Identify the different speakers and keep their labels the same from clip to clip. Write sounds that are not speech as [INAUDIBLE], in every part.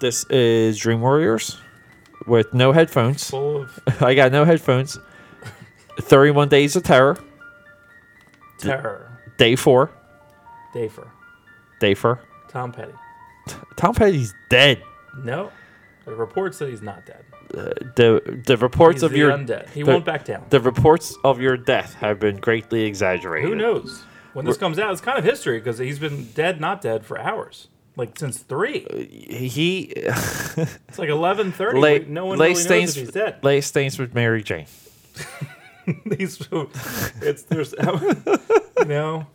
Speaker 1: This is Dream Warriors with no headphones.
Speaker 2: Full of [LAUGHS]
Speaker 1: I got no headphones. 31 Days of Terror,
Speaker 2: terror.
Speaker 1: day four.
Speaker 2: Dafer.
Speaker 1: Day four.
Speaker 2: Tom Petty.
Speaker 1: Tom Petty's dead.
Speaker 2: No. The reports that he's not dead.
Speaker 1: Uh, the the reports
Speaker 2: He's
Speaker 1: of
Speaker 2: the
Speaker 1: your
Speaker 2: undead. He
Speaker 1: the-
Speaker 2: won't back down.
Speaker 1: the reports of your death have been greatly exaggerated.
Speaker 2: Who knows? When this comes out, it's kind of history because he's been dead, not dead, for hours. Like since three.
Speaker 1: Uh, he [LAUGHS]
Speaker 2: It's like eleven thirty.
Speaker 1: lay,
Speaker 2: no one really
Speaker 1: stains
Speaker 2: knows if he's dead.
Speaker 1: lay stains with Mary Jane. [LAUGHS]
Speaker 2: he's it's there's [LAUGHS] you know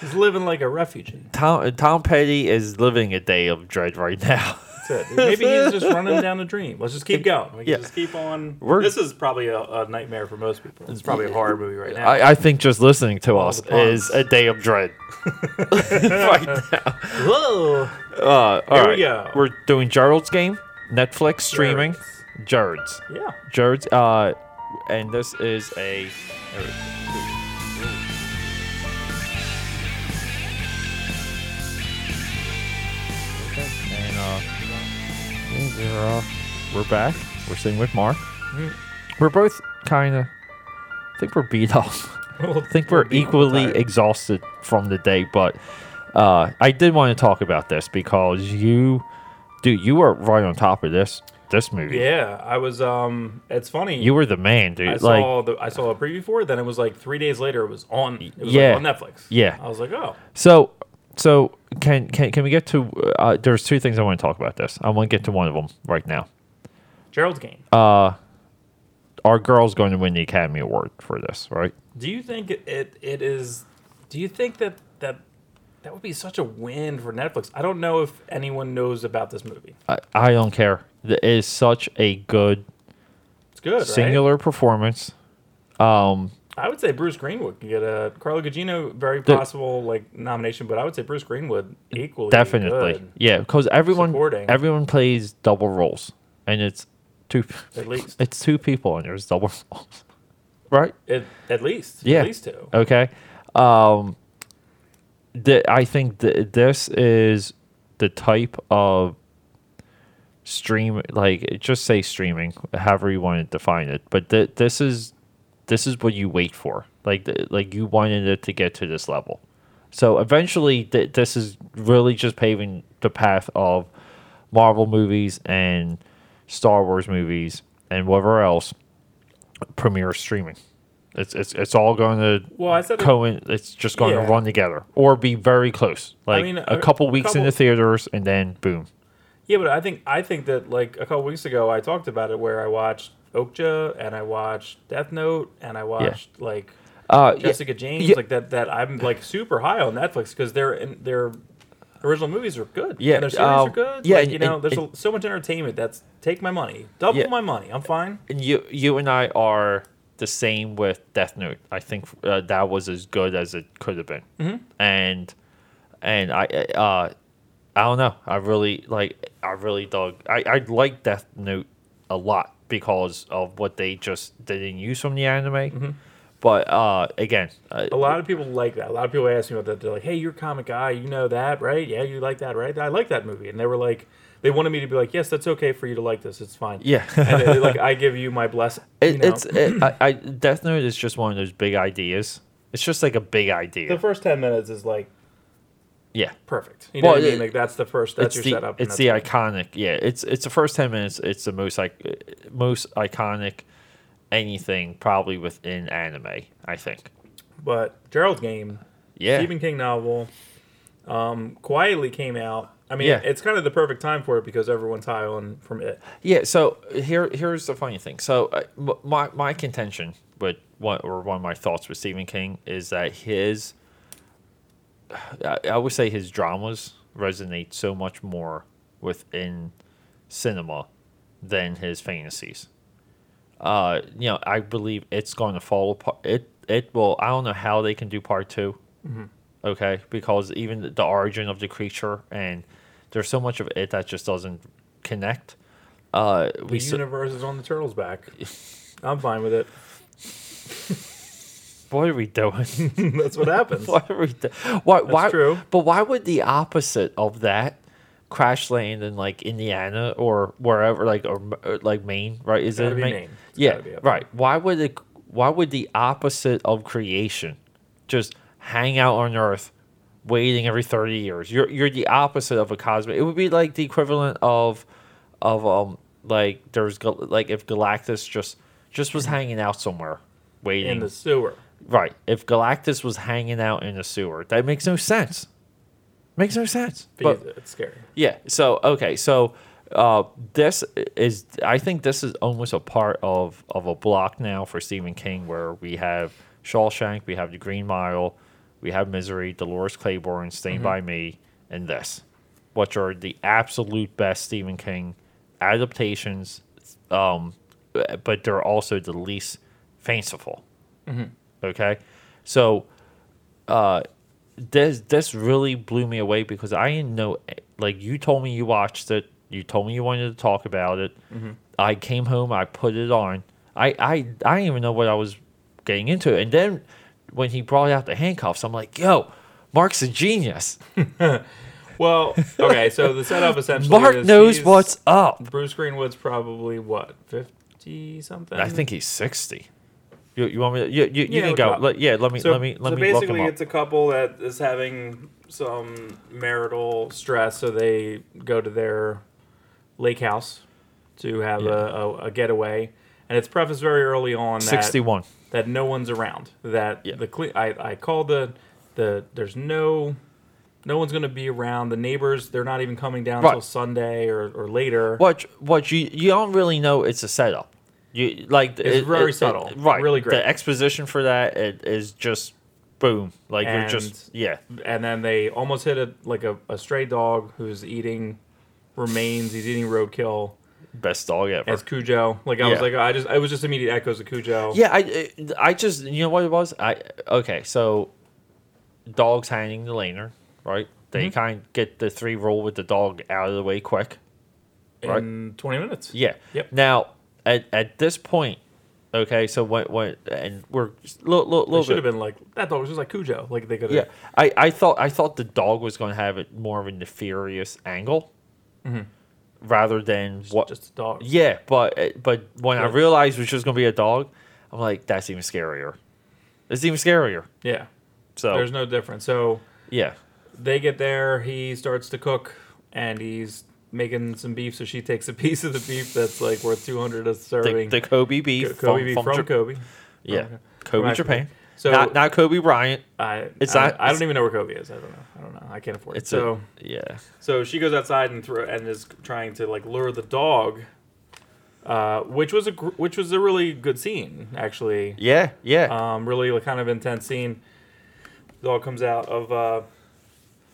Speaker 2: he's living like a refugee.
Speaker 1: Tom Tom Petty is living a day of dread right now.
Speaker 2: That's it. Maybe he's just running down a dream. Let's just keep going. We can
Speaker 1: Yeah.
Speaker 2: just keep on.
Speaker 1: We're-
Speaker 2: this is probably a, a nightmare for most people. It's probably a horror movie right now.
Speaker 1: I, I think just listening to
Speaker 2: All
Speaker 1: us is a day of dread. [LAUGHS] right now.
Speaker 2: Whoa!
Speaker 1: Uh, all
Speaker 2: Here we go.
Speaker 1: We're doing Gerald's game, Netflix streaming.
Speaker 2: Jared's.
Speaker 1: Jared's.
Speaker 2: Yeah.
Speaker 1: Jared's. Uh, and this is a. And uh, yeah, we're, uh, we're back. We're sitting with Mark. We're both kind of. I think we're beat up. I think we're equally exhausted from the day, but uh, I did want to talk about this because you, dude, you were right on top of this this movie.
Speaker 2: Yeah, I was. Um, it's funny.
Speaker 1: You were the man, dude.
Speaker 2: I
Speaker 1: like,
Speaker 2: saw the I saw a preview for it. Then it was like three days later. It was on. It was
Speaker 1: Yeah.
Speaker 2: like on Netflix.
Speaker 1: Yeah.
Speaker 2: I was like, oh,
Speaker 1: so, so can can can we get to? Uh, there's two things I want to talk about. This I want to get to one of them right now.
Speaker 2: Gerald's game.
Speaker 1: Uh, our girl's going to win the Academy Award for this, right?
Speaker 2: Do you think it, it it is? Do you think that that that would be such a win for Netflix? I don't know if anyone knows about this movie.
Speaker 1: I, I don't care. It is such a good
Speaker 2: It's good, right?
Speaker 1: singular performance. Um,
Speaker 2: I would say Bruce Greenwood can get a Carla Gugino very
Speaker 1: The-
Speaker 2: possible like nomination, but I would say Bruce Greenwood equally
Speaker 1: definitely,
Speaker 2: good,
Speaker 1: yeah, because everyone
Speaker 2: Supporting.
Speaker 1: everyone plays double roles, and it's two.
Speaker 2: at least [LAUGHS]
Speaker 1: It's two people, and there's double roles, [LAUGHS] right?
Speaker 2: at, at least
Speaker 1: Yeah.
Speaker 2: at least two.
Speaker 1: Okay. Um, the, I think th- this is the type of stream, like just say streaming, however you want to define it. But th- this is this is what you wait for. Like like you wanted it to get to this level. So eventually, th- this is really just paving the path of Marvel movies and Star Wars movies and whatever else premiere streaming. It's it's it's all going to
Speaker 2: Well, I said it-
Speaker 1: It's just going
Speaker 2: Yeah.
Speaker 1: to run together or be very close. Like
Speaker 2: mean,
Speaker 1: a, uh,
Speaker 2: a-
Speaker 1: couple weeks in the theaters and then boom.
Speaker 2: Yeah, but I think I think that like a couple weeks ago I talked about it where I watched Okja and I watched Death Note and I watched like
Speaker 1: Uh, yeah,
Speaker 2: Jessica James
Speaker 1: yeah.
Speaker 2: like that that I'm like super high on Netflix because their in, their original movies are good.
Speaker 1: Yeah,
Speaker 2: and their series
Speaker 1: um,
Speaker 2: are good.
Speaker 1: yeah,
Speaker 2: like,
Speaker 1: and-
Speaker 2: you know,
Speaker 1: and-
Speaker 2: there's
Speaker 1: and-
Speaker 2: a, so much entertainment. That's take my money, double
Speaker 1: Yeah.
Speaker 2: my money. I'm fine.
Speaker 1: and you you and I are the same with Death Note. I think uh, that was as good as it could have been. Mm-hmm. And and I uh I don't know. I really like I really dug. I I like Death Note a lot because of what they just they didn't use from the anime. But uh again, uh,
Speaker 2: A lot of people like that. A lot of people ask me about that. They're like, "Hey, you're a comic guy. You know that, right? Yeah, you like that, right? I like that movie." And they were like, they wanted me to be like, "Yes, that's okay for you to like this. It's fine."
Speaker 1: yeah.
Speaker 2: and they, like [LAUGHS] I give you my blessing.
Speaker 1: It,
Speaker 2: you know?
Speaker 1: It's it, I, I Death Note is just one of those big ideas. It's just like a big idea.
Speaker 2: the first ten minutes is like
Speaker 1: yeah,
Speaker 2: perfect. You know
Speaker 1: Well,
Speaker 2: what I mean?
Speaker 1: it-
Speaker 2: Like that's the first. That's your
Speaker 1: the
Speaker 2: setup.
Speaker 1: it's the
Speaker 2: it.
Speaker 1: iconic. Yeah, it's it's the first ten minutes. It's the most like most iconic anything probably within anime. I think.
Speaker 2: But Gerald's game,
Speaker 1: Yeah,
Speaker 2: Stephen King novel, um, quietly came out. I mean,
Speaker 1: Yeah.
Speaker 2: it's kind of the perfect time for it because everyone's high on from it.
Speaker 1: yeah. So here here's the funny thing. So uh, my my contention with one or one of my thoughts with Stephen King is that his I, I would say his dramas resonate so much more within cinema than his fantasies. Uh, you know, I believe it's going to fall apart. It it will. I don't know how they can do part 2 Okay, because even the- the origin of the creature and there's so much of it that just doesn't connect. Uh,
Speaker 2: The
Speaker 1: we
Speaker 2: universe is on the turtle's back. I'm fine with it. [LAUGHS]
Speaker 1: what are we doing? [LAUGHS]
Speaker 2: That's what happens.
Speaker 1: why are we? Do- why? why?
Speaker 2: true.
Speaker 1: But why would the opposite of that crash land in like Indiana or wherever, like or, or like Maine, right? Is it Maine?
Speaker 2: Maine.
Speaker 1: Yeah, right. Why would it? Why would the opposite of creation just hang out on Earth, waiting every thirty years? You're you're the opposite of a cosmic. It would be like the equivalent of of um like there's like if Galactus just just was [LAUGHS] hanging out somewhere waiting.
Speaker 2: In the sewer.
Speaker 1: Right. If Galactus was hanging out in the sewer, that makes no sense. Makes no sense.
Speaker 2: But
Speaker 1: But
Speaker 2: it's scary.
Speaker 1: yeah. So okay. So uh, this is. I think this is almost a part of of a block now for Stephen King, where we have Shawshank, we have The Green Mile, we have Misery, Dolores Claiborne, Stand by Me, and this, which are the absolute best Stephen King adaptations. Um, but they're also the least fanciful. Okay, so uh, this this really blew me away because I didn't know. Like you told me you watched it, you told me you wanted to talk about it. I came home, I put it on. I I I didn't even know what I was getting into, and then when he brought out the handcuffs, I'm like, yo, Mark's a genius. [LAUGHS]
Speaker 2: Well, okay, so the setup essentially
Speaker 1: Mark
Speaker 2: is
Speaker 1: knows what's up.
Speaker 2: Bruce Greenwood's probably what fifty something.
Speaker 1: I think he's sixty. You, you want me? To, you you, you
Speaker 2: Yeah,
Speaker 1: can go. Let, yeah, let me
Speaker 2: So,
Speaker 1: let me let
Speaker 2: so
Speaker 1: me look
Speaker 2: basically, it's a couple that is having some marital stress, so they go to their lake house to have
Speaker 1: Yeah.
Speaker 2: a, a, a getaway, and it's prefaced very early on that
Speaker 1: Sixty-one.
Speaker 2: that no one's around. That
Speaker 1: Yeah.
Speaker 2: the cle- I I called the the there's no no one's going to be around. The neighbors they're not even coming down
Speaker 1: Right.
Speaker 2: until Sunday or, or later.
Speaker 1: What what you you don't really know it's a setup. You like
Speaker 2: It's very subtle.
Speaker 1: right?
Speaker 2: Really great.
Speaker 1: The exposition for that it is just boom. Like you're just yeah.
Speaker 2: and then they almost hit a like a, a stray dog who's eating remains. He's eating roadkill.
Speaker 1: Best dog ever.
Speaker 2: as Cujo. Like I was like, I just, I was just immediate echoes of Cujo.
Speaker 1: Yeah, I I just you know what it was. I okay, so dogs hanging the laner, right? They
Speaker 2: Mm-hmm.
Speaker 1: kind of get the three roll with the dog out of the way quick. right.
Speaker 2: in twenty minutes.
Speaker 1: Yeah.
Speaker 2: Yep.
Speaker 1: Now at at this point, okay, so what what and we're little little,
Speaker 2: It should have been like that dog was just like Cujo. Like they could
Speaker 1: Yeah,
Speaker 2: have.
Speaker 1: I, I thought I thought the dog was going to have it more of a nefarious angle, rather than what.
Speaker 2: just a dog.
Speaker 1: yeah, but uh, but when I realized it was just going to be a dog, I'm like, that's even scarier. It's even scarier.
Speaker 2: Yeah.
Speaker 1: So
Speaker 2: There's no difference. So
Speaker 1: yeah,
Speaker 2: they get there. He starts to cook, and he's making some beef. So she takes a piece of the beef that's like worth two hundred a serving.
Speaker 1: the Kobe beef
Speaker 2: Kobe
Speaker 1: from,
Speaker 2: beef
Speaker 1: from,
Speaker 2: from Kobe.
Speaker 1: yeah,
Speaker 2: Okay.
Speaker 1: Kobe
Speaker 2: From
Speaker 1: Japan.
Speaker 2: So
Speaker 1: not not Kobe Bryant.
Speaker 2: I,
Speaker 1: It's
Speaker 2: I,
Speaker 1: not-
Speaker 2: I don't even know where Kobe is. I don't know. I don't know. I can't afford it. So
Speaker 1: a yeah.
Speaker 2: So she goes outside and throw, and is trying to like lure the dog, uh, which was a gr- which was a really good scene actually.
Speaker 1: Yeah, yeah.
Speaker 2: Um, really like, kind of intense scene. The dog comes out of. Uh,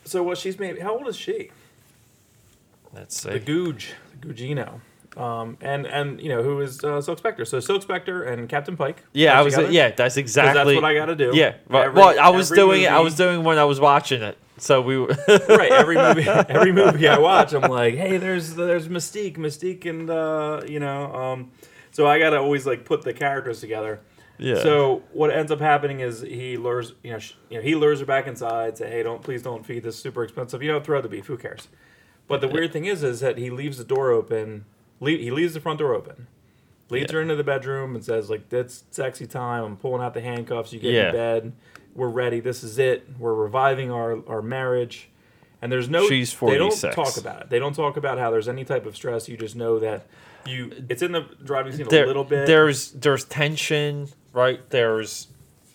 Speaker 2: so what she's maybe how old is she?
Speaker 1: Let's
Speaker 2: The
Speaker 1: see.
Speaker 2: Googe, the Gugino. Um, and and you know who is uh, Silk Spectre? So Silk Spectre and Captain Pike.
Speaker 1: Yeah, I was.
Speaker 2: together.
Speaker 1: Yeah, that's exactly.
Speaker 2: that's what I got to do.
Speaker 1: Yeah, but
Speaker 2: Every-
Speaker 1: well, I was doing it. I was doing when I was watching it. So we were. [LAUGHS]
Speaker 2: right every [LAUGHS] movie every movie i watch i'm like hey there's there's mystique mystique and uh you know um so i gotta always like put the characters together
Speaker 1: yeah.
Speaker 2: so what ends up happening is he lures you know sh- you know he lures her back inside say hey don't please don't feed this super expensive you know throw the beef who cares but the weird thing is is that he leaves the door open leave, he leaves the front door open leads
Speaker 1: Yeah.
Speaker 2: her into the bedroom and says like that's sexy time i'm pulling out the handcuffs you get
Speaker 1: Yeah.
Speaker 2: in bed we're ready this is it we're reviving our our marriage and there's no
Speaker 1: She's 46.
Speaker 2: they don't talk about it they don't talk about how there's any type of stress you just know that you it's in the driving scene
Speaker 1: there,
Speaker 2: a little bit
Speaker 1: There's there's tension, right? There's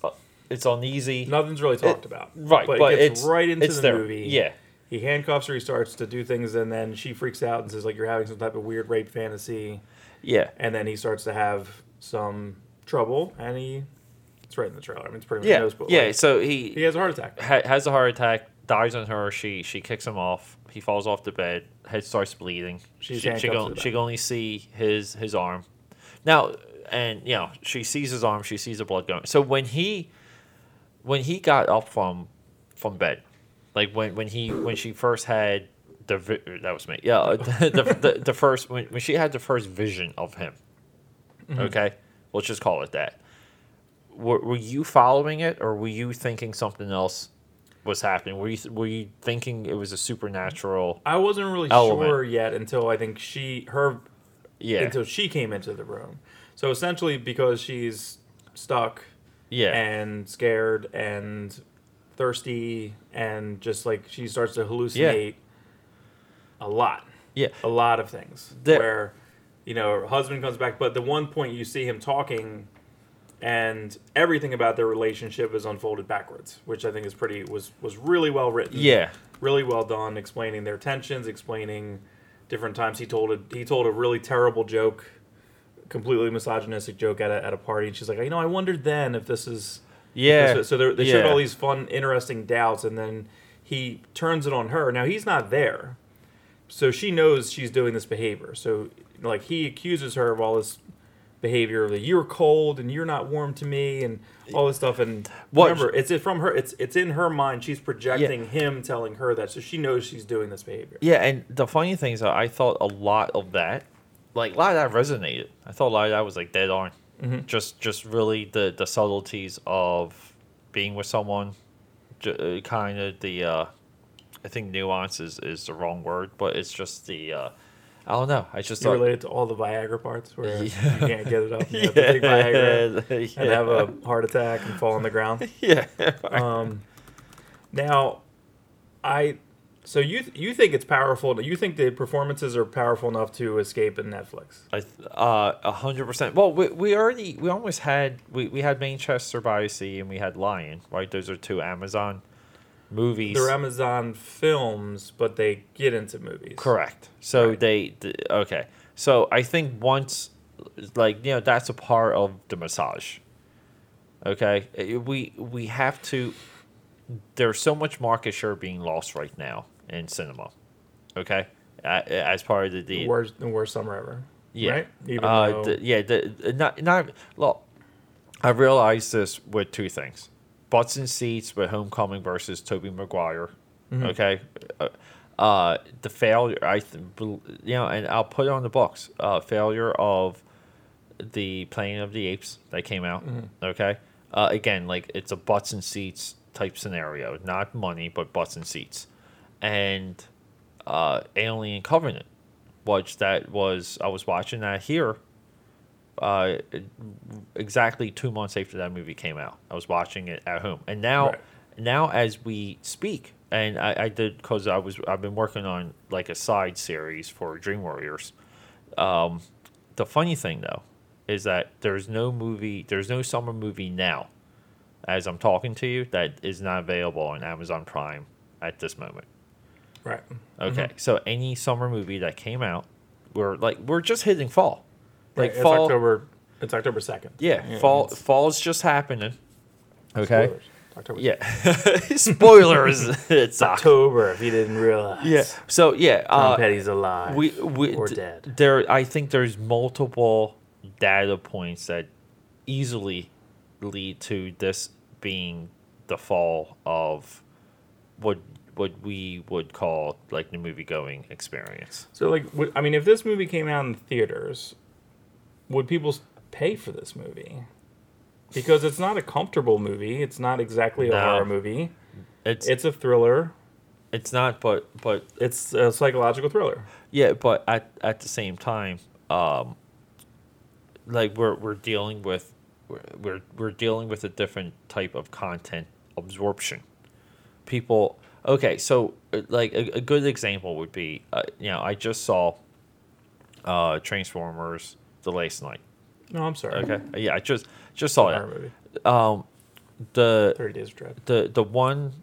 Speaker 1: uh, it's uneasy,
Speaker 2: nothing's really talked about
Speaker 1: right? But,
Speaker 2: but, it gets
Speaker 1: it's
Speaker 2: right into
Speaker 1: it's
Speaker 2: the
Speaker 1: there.
Speaker 2: movie
Speaker 1: Yeah,
Speaker 2: he handcuffs her he starts to do things and then she freaks out and says like you're having some type of weird rape fantasy
Speaker 1: yeah,
Speaker 2: and then he starts to have some trouble and he it's right in the trailer i mean it's pretty much
Speaker 1: yeah,
Speaker 2: no spoiler.
Speaker 1: yeah. So
Speaker 2: he
Speaker 1: he
Speaker 2: has a heart attack
Speaker 1: ha- has a heart attack, dies on her. She she kicks him off. He falls off the bed. Head starts bleeding.
Speaker 2: She's
Speaker 1: she, she, can, she can only see his his arm. Now and you know she sees his arm. She sees the blood going. So when he when he got up from from bed, like when when he when she first had the vi- that was me. Yeah, [LAUGHS] the, the, the first when, when she had the first vision of him.
Speaker 2: Mm-hmm.
Speaker 1: Okay, let's just call it that. Were, were you following it, or were you thinking something else? was happening? Were you were you thinking it was a supernatural?
Speaker 2: I wasn't really
Speaker 1: Element.
Speaker 2: sure yet until I think she her
Speaker 1: Yeah,
Speaker 2: until she came into the room. So essentially, because she's stuck
Speaker 1: yeah,
Speaker 2: and scared and thirsty and just like she starts to hallucinate a lot,
Speaker 1: yeah.
Speaker 2: a lot of things. Where you know her husband comes back, but the one point you see him talking. And everything about their relationship is unfolded backwards, which I think is pretty was was really well written
Speaker 1: Yeah,
Speaker 2: really well done explaining their tensions explaining different times he told a he told a really terrible joke completely misogynistic joke at a, at a party and she's like you know i wondered then if this is
Speaker 1: yeah.
Speaker 2: so, so they they showed all these fun interesting doubts and then he turns it on her. Now he's not there. So she knows she's doing this behavior. So like he accuses her of all this behavior of the you're cold and you're not warm to me and all this stuff. And
Speaker 1: What-
Speaker 2: remember it's from her it's it's in her mind. She's projecting him telling her that. So she knows she's doing this behavior.
Speaker 1: Yeah, and the funny thing is, that I thought a lot of that, like a lot of that resonated. I thought a lot of that was like dead on.
Speaker 2: Mm-hmm.
Speaker 1: Just, just really the the subtleties of being with someone, j- uh, kind of the, uh, I think nuance is, is the wrong word, but it's just the, uh, I don't know. I just thought,
Speaker 2: related to all the Viagra parts where
Speaker 1: Yeah.
Speaker 2: you can't get it up and you have to take [LAUGHS] Viagra
Speaker 1: yeah, [LAUGHS]
Speaker 2: and have a heart attack and fall on the ground [LAUGHS]
Speaker 1: yeah.
Speaker 2: Um, now, I so you you think it's powerful? You think the performances are powerful enough to escape in Netflix?
Speaker 1: I uh a hundred percent. Well, we, we already we almost had we, we had Manchester by Sea and we had Lion, right? Those are two Amazon movies.
Speaker 2: They're Amazon films, but they get into movies.
Speaker 1: Correct. So
Speaker 2: Right.
Speaker 1: they th- okay. So I think once, like you know, that's a part of the massage. Okay, Eh, we we have to. There's so much market share being lost right now in cinema. Okay, as part of the
Speaker 2: The worst, the worst summer ever.
Speaker 1: Yeah.
Speaker 2: Right? Even
Speaker 1: uh,
Speaker 2: though-
Speaker 1: the- yeah. The, not not look. I realized this with two things: butts and seats with Homecoming versus Tobey Maguire.
Speaker 2: Mm-hmm.
Speaker 1: Okay. Uh, uh, the failure, I th- you know, and I'll put it on the books. Uh, failure of the Planet of the Apes that came out.
Speaker 2: Mm-hmm.
Speaker 1: Okay. Uh, again, like it's a butts and seats type scenario, not money, but butts and seats, and uh, Alien Covenant, which that was I was watching that here. Uh, exactly two months after that movie came out, I was watching it at home, and now,
Speaker 2: Right.
Speaker 1: now as we speak, and I, I did because I was I've been working on like a side series for Dream Warriors. Um, the funny thing though is that there's no movie, there's no summer movie now, as I'm talking to you, that is not available on Amazon Prime at this moment.
Speaker 2: Right.
Speaker 1: Okay, so any summer movie that came out, we're like we're just hitting fall,
Speaker 2: Right.
Speaker 1: like
Speaker 2: It's. October. It's October second.
Speaker 1: Yeah, fall. Fall's just happening. Okay.
Speaker 2: spoilers. October.
Speaker 1: Yeah. [LAUGHS] Spoilers. it's October. [LAUGHS]
Speaker 2: October. If you didn't realize.
Speaker 1: Yeah. So yeah,
Speaker 2: Tom
Speaker 1: uh,
Speaker 2: Petty's alive.
Speaker 1: we we
Speaker 2: or
Speaker 1: d-
Speaker 2: dead.
Speaker 1: There, I think there's multiple data points that easily lead to this being the fall of what what we would call like the movie going experience.
Speaker 2: So, like, would- I mean, if this movie came out in theaters, would people pay for this movie? Because it's not a comfortable movie. It's not exactly a
Speaker 1: No.
Speaker 2: horror movie.
Speaker 1: It's it's,
Speaker 2: a thriller.
Speaker 1: It's not, but but
Speaker 2: It's a psychological thriller.
Speaker 1: Yeah, but at at the same time, um, like we're we're dealing with we're, we're dealing with a different type of content absorption. People, okay, so uh, like a, a good example would be, uh, you know, I just saw uh, Transformers: The Last Knight.
Speaker 2: No, I'm sorry.
Speaker 1: Okay, yeah, I just just saw that.
Speaker 2: movie.
Speaker 1: Um, the
Speaker 2: Thirty Days of Dread.
Speaker 1: the the one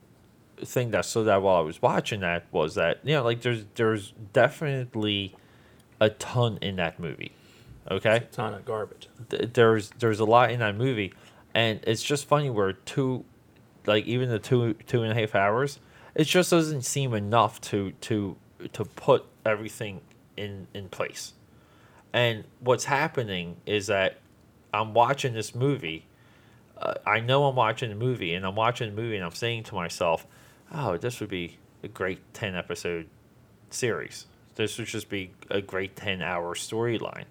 Speaker 1: thing that stood out while I was watching that was that you know like there's there's definitely a ton in that movie. Okay, a
Speaker 2: Ton of garbage.
Speaker 1: Th- there's there's a lot in that movie, and it's just funny where two, like even the two two and a half hours, it just doesn't seem enough to to to put everything in in place. And what's happening is that I'm watching this movie. Uh, I know I'm watching the movie, and I'm watching the movie, and I'm saying to myself, "Oh, this would be a great ten episode series. This would just be a great ten hour storyline."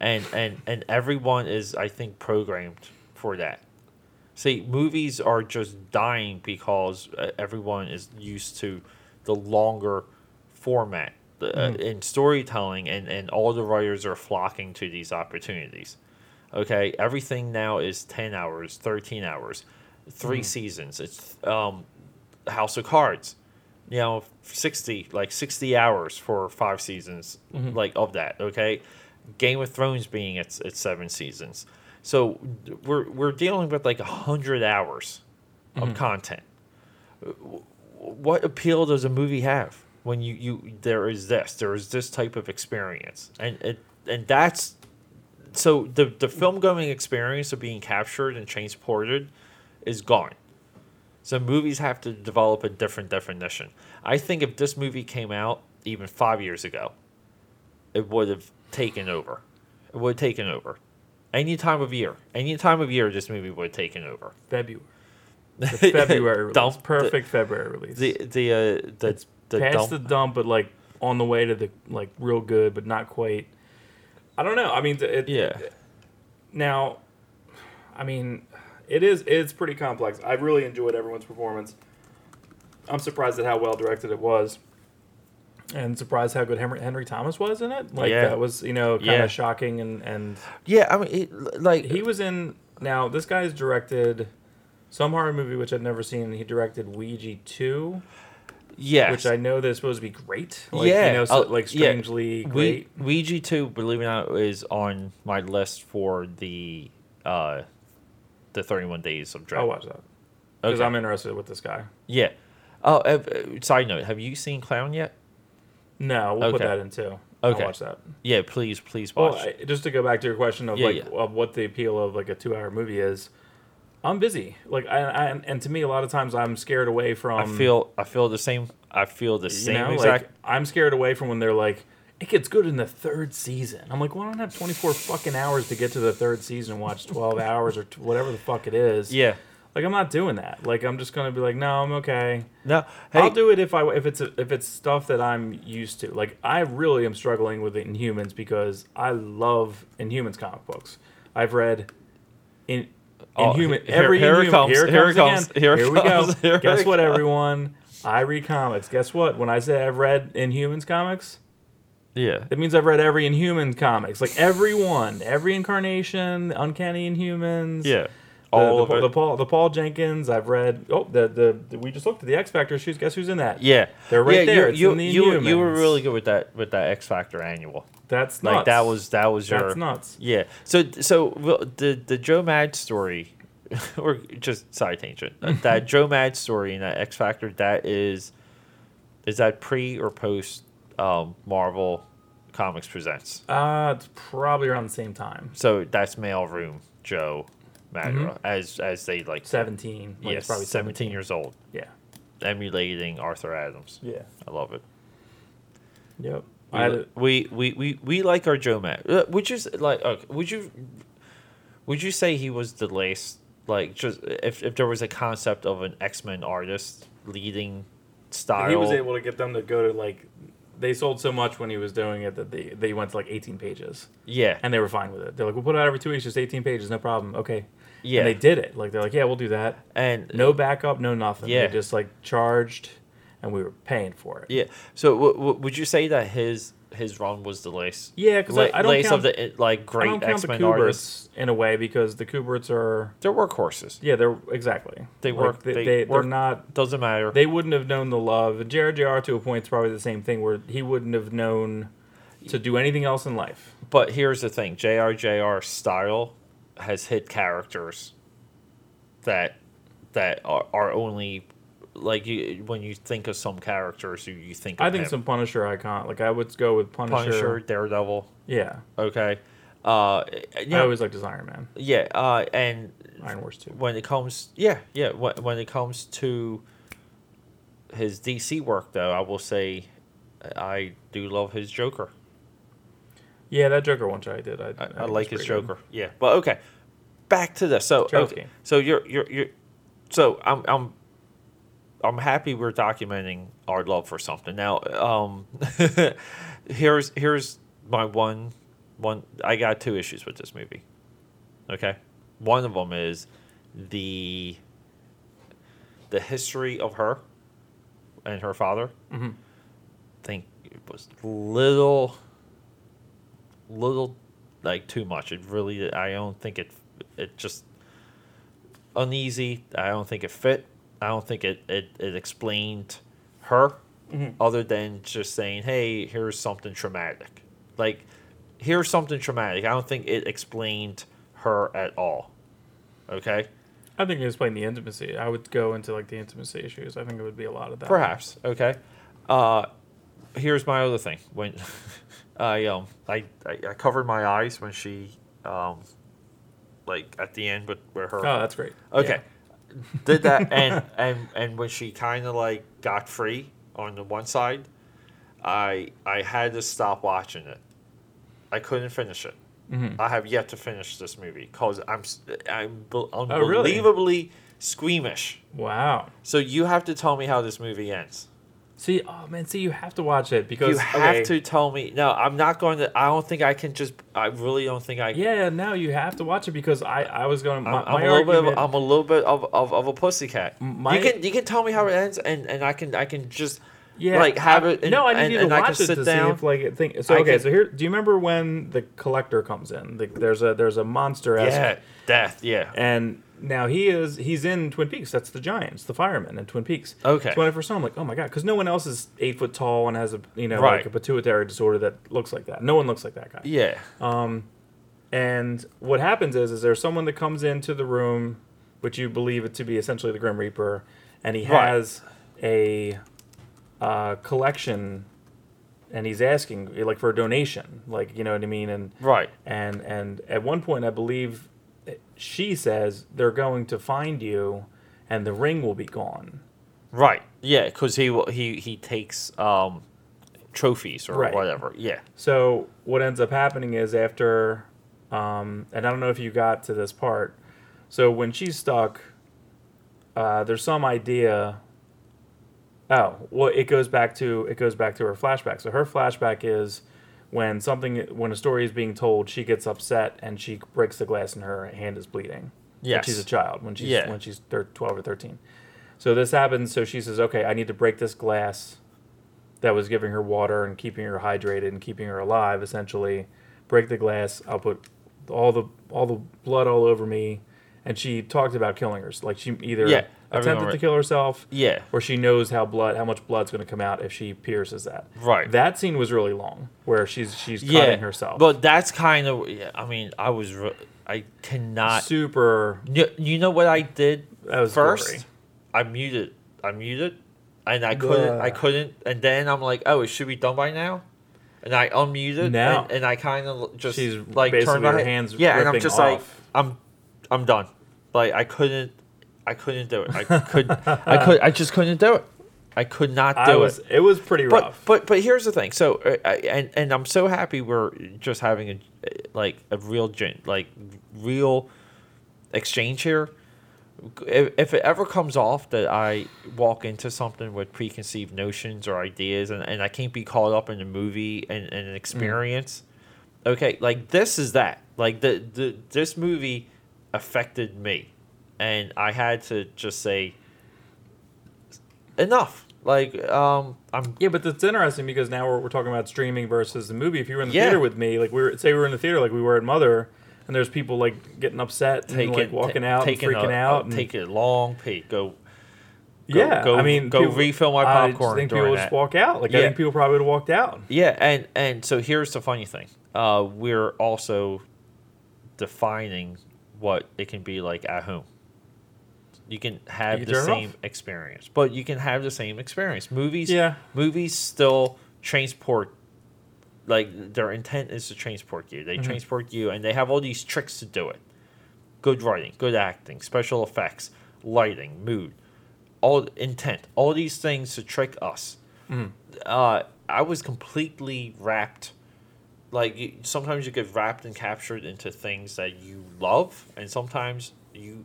Speaker 1: And and and everyone is, I think, programmed for that. See, movies are just dying because uh, everyone is used to the longer format the, uh, in storytelling, and, and all the writers are flocking to these opportunities. Okay, everything now is 10 hours, 13 hours, 3 seasons. It's um, House of Cards, you know, 60, like 60 hours for five seasons, like of that. Okay, Game of Thrones being its, its seven seasons. So we're, we're dealing with like 100 hours of mm-hmm. content. What appeal does a movie have when you, you there is this there is this type of experience? And it and that's so the the film going experience of being captured and transported is gone. So movies have to develop a different definition. I think if this movie came out even five years ago it would have taken over. It would have taken over any time of year any time of year this movie would have taken over
Speaker 2: February. [LAUGHS] The February release.
Speaker 1: Dump the-
Speaker 2: Perfect February release.
Speaker 1: the the uh, the
Speaker 2: It's
Speaker 1: the
Speaker 2: past
Speaker 1: dump-
Speaker 2: the dump, but like on the way to the like real good, but not quite. I don't know. I mean, it,
Speaker 1: yeah
Speaker 2: Now, I mean, it is it's pretty complex. I really enjoyed everyone's performance. I'm surprised at how well directed it was, and surprised how good Henry, Henry Thomas was in it. Like
Speaker 1: Yeah.
Speaker 2: that was you know kind
Speaker 1: Yeah.
Speaker 2: of shocking, and and
Speaker 1: Yeah, I mean, it, like
Speaker 2: he was in. Now this guy's directed some horror movie which I've never seen. He directed Ouija two,
Speaker 1: yes,
Speaker 2: which I know that's supposed to be great. Like,
Speaker 1: Yeah,
Speaker 2: you know, so,
Speaker 1: uh,
Speaker 2: like
Speaker 1: yeah.
Speaker 2: strangely
Speaker 1: we,
Speaker 2: great.
Speaker 1: Ouija two, believe it or not, is on my list for the uh, the thirty one days of dread.
Speaker 2: I'll watch that because
Speaker 1: Okay.
Speaker 2: I'm interested with this guy.
Speaker 1: yeah. Oh, uh, side note: Have you seen Clown yet?
Speaker 2: No, we'll put that in too.
Speaker 1: Okay.
Speaker 2: I'll watch that.
Speaker 1: Yeah, please, please watch.
Speaker 2: Well, I, just to go back to your question of
Speaker 1: Yeah,
Speaker 2: like
Speaker 1: yeah.
Speaker 2: of what the appeal of like a two-hour movie is, I'm busy. Like I, I and to me, a lot of times I'm scared away from.
Speaker 1: I feel I feel the same. I feel the
Speaker 2: you
Speaker 1: same
Speaker 2: know,
Speaker 1: exact.
Speaker 2: like I'm scared away from when they're like, it gets good in the third season. I'm like, well, I don't have 24 fucking hours to get to the third season and watch 12 [LAUGHS] hours or t- whatever the fuck it is.
Speaker 1: yeah.
Speaker 2: Like I'm not doing that. Like I'm just gonna be like, no, I'm okay.
Speaker 1: No. Hey.
Speaker 2: I'll do it if I if it's a, if it's stuff that I'm used to. Like I really am struggling with Inhumans because I love Inhumans comic books. I've read in
Speaker 1: Oh,
Speaker 2: Inhuman
Speaker 1: here-
Speaker 2: every
Speaker 1: here it
Speaker 2: Inhuman-
Speaker 1: comes,
Speaker 2: Here it comes.
Speaker 1: it comes,
Speaker 2: again.
Speaker 1: here
Speaker 2: Here we
Speaker 1: comes,
Speaker 2: go. [LAUGHS]
Speaker 1: here
Speaker 2: Guess what, everyone? I read comics. Guess what? When I say I've read Inhumans comics,
Speaker 1: yeah.
Speaker 2: that means I've read every Inhuman comics. Like every one, every incarnation, Uncanny Inhumans.
Speaker 1: Yeah.
Speaker 2: The,
Speaker 1: All
Speaker 2: the,
Speaker 1: it.
Speaker 2: the Paul the Paul Jenkins I've read oh the, the the we just looked at the X Factor shoes guess who's in that
Speaker 1: yeah.
Speaker 2: They're right
Speaker 1: yeah,
Speaker 2: there.
Speaker 1: You,
Speaker 2: It's
Speaker 1: you,
Speaker 2: in the
Speaker 1: you, were- you were really good with that with that X Factor annual.
Speaker 2: that's nuts.
Speaker 1: Like that was that was your
Speaker 2: that's nuts
Speaker 1: Yeah. So so the the Joe Mad story, [LAUGHS] or just side tangent. uh, [LAUGHS] that Joe Mad story and that X Factor that is, is that pre or post um, Marvel Comics presents?
Speaker 2: uh it's probably around the same time
Speaker 1: So that's mailroom Joe Mad
Speaker 2: Mhm.
Speaker 1: as as they like.
Speaker 2: 17 like
Speaker 1: yes,
Speaker 2: it's probably
Speaker 1: 17 years old,
Speaker 2: yeah
Speaker 1: emulating Arthur Adams.
Speaker 2: yeah
Speaker 1: I love it.
Speaker 2: yep
Speaker 1: We,
Speaker 2: I
Speaker 1: we, we, we, we like our Joe Mad. Uh, Would you like? Okay, would you would you say he was the last? Like, just if, if there was a concept of an X Men artist leading style,
Speaker 2: he was able to get them to go to like they sold so much when he was doing it that they they went to like 18 pages
Speaker 1: yeah,
Speaker 2: and they were fine with it they're like we'll put it out every two weeks just 18 pages no problem okay
Speaker 1: yeah,
Speaker 2: and they did it like they're like yeah we'll do that
Speaker 1: and
Speaker 2: no backup no nothing
Speaker 1: Yeah.
Speaker 2: they just like charged and we were paying for it
Speaker 1: yeah. So, w- w- would you say that his his run was the lace?
Speaker 2: yeah because
Speaker 1: La-
Speaker 2: I, don't count
Speaker 1: of the like great X Men artists.
Speaker 2: In a way because the Kuberts are
Speaker 1: They're workhorses.
Speaker 2: yeah they're exactly
Speaker 1: They
Speaker 2: Like,
Speaker 1: work-
Speaker 2: they,
Speaker 1: they
Speaker 2: they,
Speaker 1: work-
Speaker 2: are not
Speaker 1: Doesn't matter.
Speaker 2: they wouldn't have known the love Jared Jr to a point is probably the same thing where he wouldn't have known to do anything else in life
Speaker 1: But here's the thing: JRJR style has hit characters that that are, are only like you when you think of some characters, you, you think. Of
Speaker 2: I think
Speaker 1: him.
Speaker 2: some Punisher icon like I would go with Punisher,
Speaker 1: Punisher, Daredevil.
Speaker 2: yeah
Speaker 1: Okay, uh, you
Speaker 2: I always liked his Iron Man
Speaker 1: yeah, uh, and
Speaker 2: Armor Wars 2
Speaker 1: when it comes, yeah, yeah, when, when it comes to his DC work, though, I will say I do love his Joker.
Speaker 2: Yeah that Joker one I did I,
Speaker 1: I, I like his
Speaker 2: pretty good.
Speaker 1: Joker. Yeah, but okay. Back to this. So okay. So you're you're you're. So I'm I'm. I'm happy we're documenting our love for something. Now, um, [LAUGHS] here's here's my one one. I got two issues with this movie. Okay, one of them is the the history of her and her father.
Speaker 2: Mm-hmm.
Speaker 1: I think it was little, little, like too much. It really, I don't think it, it just uneasy. I don't think it fit. I don't think it it, it explained her,
Speaker 2: Mhm.
Speaker 1: other than just saying, "Hey, here's something traumatic." Like, here's something traumatic. I don't think it explained her at all. Okay.
Speaker 2: I think it explained the intimacy. I would go into like the intimacy issues. I think it would be a lot of that.
Speaker 1: Perhaps. Okay. Uh, here's my other thing. When [LAUGHS] I um I, I, I covered my eyes when she um like at the end with where her
Speaker 2: Oh, that's great.
Speaker 1: okay [LAUGHS] did that [LAUGHS] and and and when she kind of like got free on the one side, I I had to stop watching it. I couldn't finish it.
Speaker 2: Mhm.
Speaker 1: I have yet to finish this movie because I'm I'm be-
Speaker 2: Oh, really?
Speaker 1: unbelievably squeamish.
Speaker 2: Wow.
Speaker 1: So you have to tell me how this movie ends.
Speaker 2: See, oh man, see, you have to watch it because
Speaker 1: you have
Speaker 2: okay,
Speaker 1: to tell me. No, I'm not going to. I don't think I can just. I really don't think I.
Speaker 2: Yeah, no, you have to watch it because I, I was going.
Speaker 1: I'm,
Speaker 2: My,
Speaker 1: I'm a little bit. Of, I'm a little bit of, of, of a pussycat.
Speaker 2: My-
Speaker 1: you can you can tell me how it ends, and, and I can I can just
Speaker 2: yeah,
Speaker 1: like have
Speaker 2: I-
Speaker 1: it. And,
Speaker 2: no, I need
Speaker 1: and,
Speaker 2: you
Speaker 1: and
Speaker 2: to
Speaker 1: can
Speaker 2: watch it to
Speaker 1: down.
Speaker 2: see if like think. So
Speaker 1: I
Speaker 2: okay,
Speaker 1: can-
Speaker 2: so here, do you remember when the collector comes in? The, there's a there's a monster.
Speaker 1: yeah, death. Yeah.
Speaker 2: And now he is he's in Twin Peaks. That's the Giants, the fireman in Twin Peaks.
Speaker 1: Okay.
Speaker 2: So when I first saw him, I'm like, oh my god, because no one else is eight foot tall and has a you know
Speaker 1: Right.
Speaker 2: like a pituitary disorder that looks like that. No one looks like that guy.
Speaker 1: Yeah.
Speaker 2: Um, and what happens is, is there's someone that comes into the room, which you believe it to be essentially the Grim Reaper, and he
Speaker 1: Right.
Speaker 2: has a uh, collection, and he's asking like for a donation, like you know what I mean, and
Speaker 1: Right.
Speaker 2: and and at one point I believe she says they're going to find you, and the ring will be gone.
Speaker 1: Right. Yeah. Because he will- he he takes um trophies or
Speaker 2: Right.
Speaker 1: whatever. Yeah.
Speaker 2: So what ends up happening is after, um, and I don't know if you got to this part. So when she's stuck, uh, there's some idea. Oh well, it goes back to it goes back to her flashback. So her flashback is when something when a story is being told, she gets upset and she breaks the glass and her hand is bleeding. When
Speaker 1: Yes.
Speaker 2: she's a child when she's
Speaker 1: Yeah.
Speaker 2: when she's thir- twelve or thirteen. So this happens. So she says, "Okay, I need to break this glass that was giving her water and keeping her hydrated and keeping her alive. Essentially, break the glass. I'll put all the all the blood all over me." And she talked about killing her. Like she either
Speaker 1: Yeah,
Speaker 2: attempted to kill herself,
Speaker 1: Yeah.
Speaker 2: or she knows how blood how much blood's going to come out if she pierces that.
Speaker 1: Right.
Speaker 2: That scene was really long, where she's she's
Speaker 1: yeah.
Speaker 2: cutting herself.
Speaker 1: But that's kind of. Yeah. I mean, I was. Re- I cannot.
Speaker 2: super.
Speaker 1: You, you know what I did
Speaker 2: That was
Speaker 1: first? I muted. I muted, and I couldn't. I couldn't. And then I'm like, oh, it should be done by now. And I unmuted,
Speaker 2: Now.
Speaker 1: and, and I kind of just
Speaker 2: She's
Speaker 1: like turned my
Speaker 2: her hands
Speaker 1: Yeah, and I'm just like. I'm, I'm done. Like I couldn't, I couldn't do it. I [LAUGHS] could, I could, I just couldn't do it. I could not do
Speaker 2: I
Speaker 1: it.
Speaker 2: was. It was pretty
Speaker 1: But
Speaker 2: rough.
Speaker 1: but but here's the thing. So uh, and and I'm so happy we're just having a like a real like real exchange here. If, if it ever comes off that I walk into something with preconceived notions or ideas and, and I can't be caught up in a movie and, and an experience, okay, like this is that. Like the, the this movie affected me, and I had to just say enough. Like um, I'm
Speaker 2: Yeah, but that's interesting because now we're, we're talking about streaming versus the movie. If you were in the
Speaker 1: Yeah.
Speaker 2: theater with me, like we were, say we were in the theater, like we were at Mother, and there's people like getting upset, and like walking
Speaker 1: ta-
Speaker 2: out, and
Speaker 1: taking
Speaker 2: freaking
Speaker 1: a,
Speaker 2: out, and,
Speaker 1: take a long peek. Go, go-
Speaker 2: yeah.
Speaker 1: go-
Speaker 2: I mean,
Speaker 1: go
Speaker 2: people-
Speaker 1: refill my popcorn.
Speaker 2: I
Speaker 1: think
Speaker 2: people
Speaker 1: that.
Speaker 2: just walk out. Like I
Speaker 1: Yeah.
Speaker 2: think people probably would have walked out.
Speaker 1: yeah, and and so here's the funny thing. Uh, we're also defining what it can be like at home. You can have
Speaker 2: You
Speaker 1: the
Speaker 2: can turn it
Speaker 1: same experience, but you can have the same experience. Movies,
Speaker 2: Yeah.
Speaker 1: movies still transport. Like their intent is to transport you. They
Speaker 2: Mm-hmm.
Speaker 1: transport you, and they have all these tricks to do it. Good writing, good acting, special effects, lighting, mood, all intent, all these things to trick us.
Speaker 2: Mm-hmm.
Speaker 1: Uh, I was completely wrapped. Like you, sometimes you get wrapped and captured into things that you love, and sometimes you,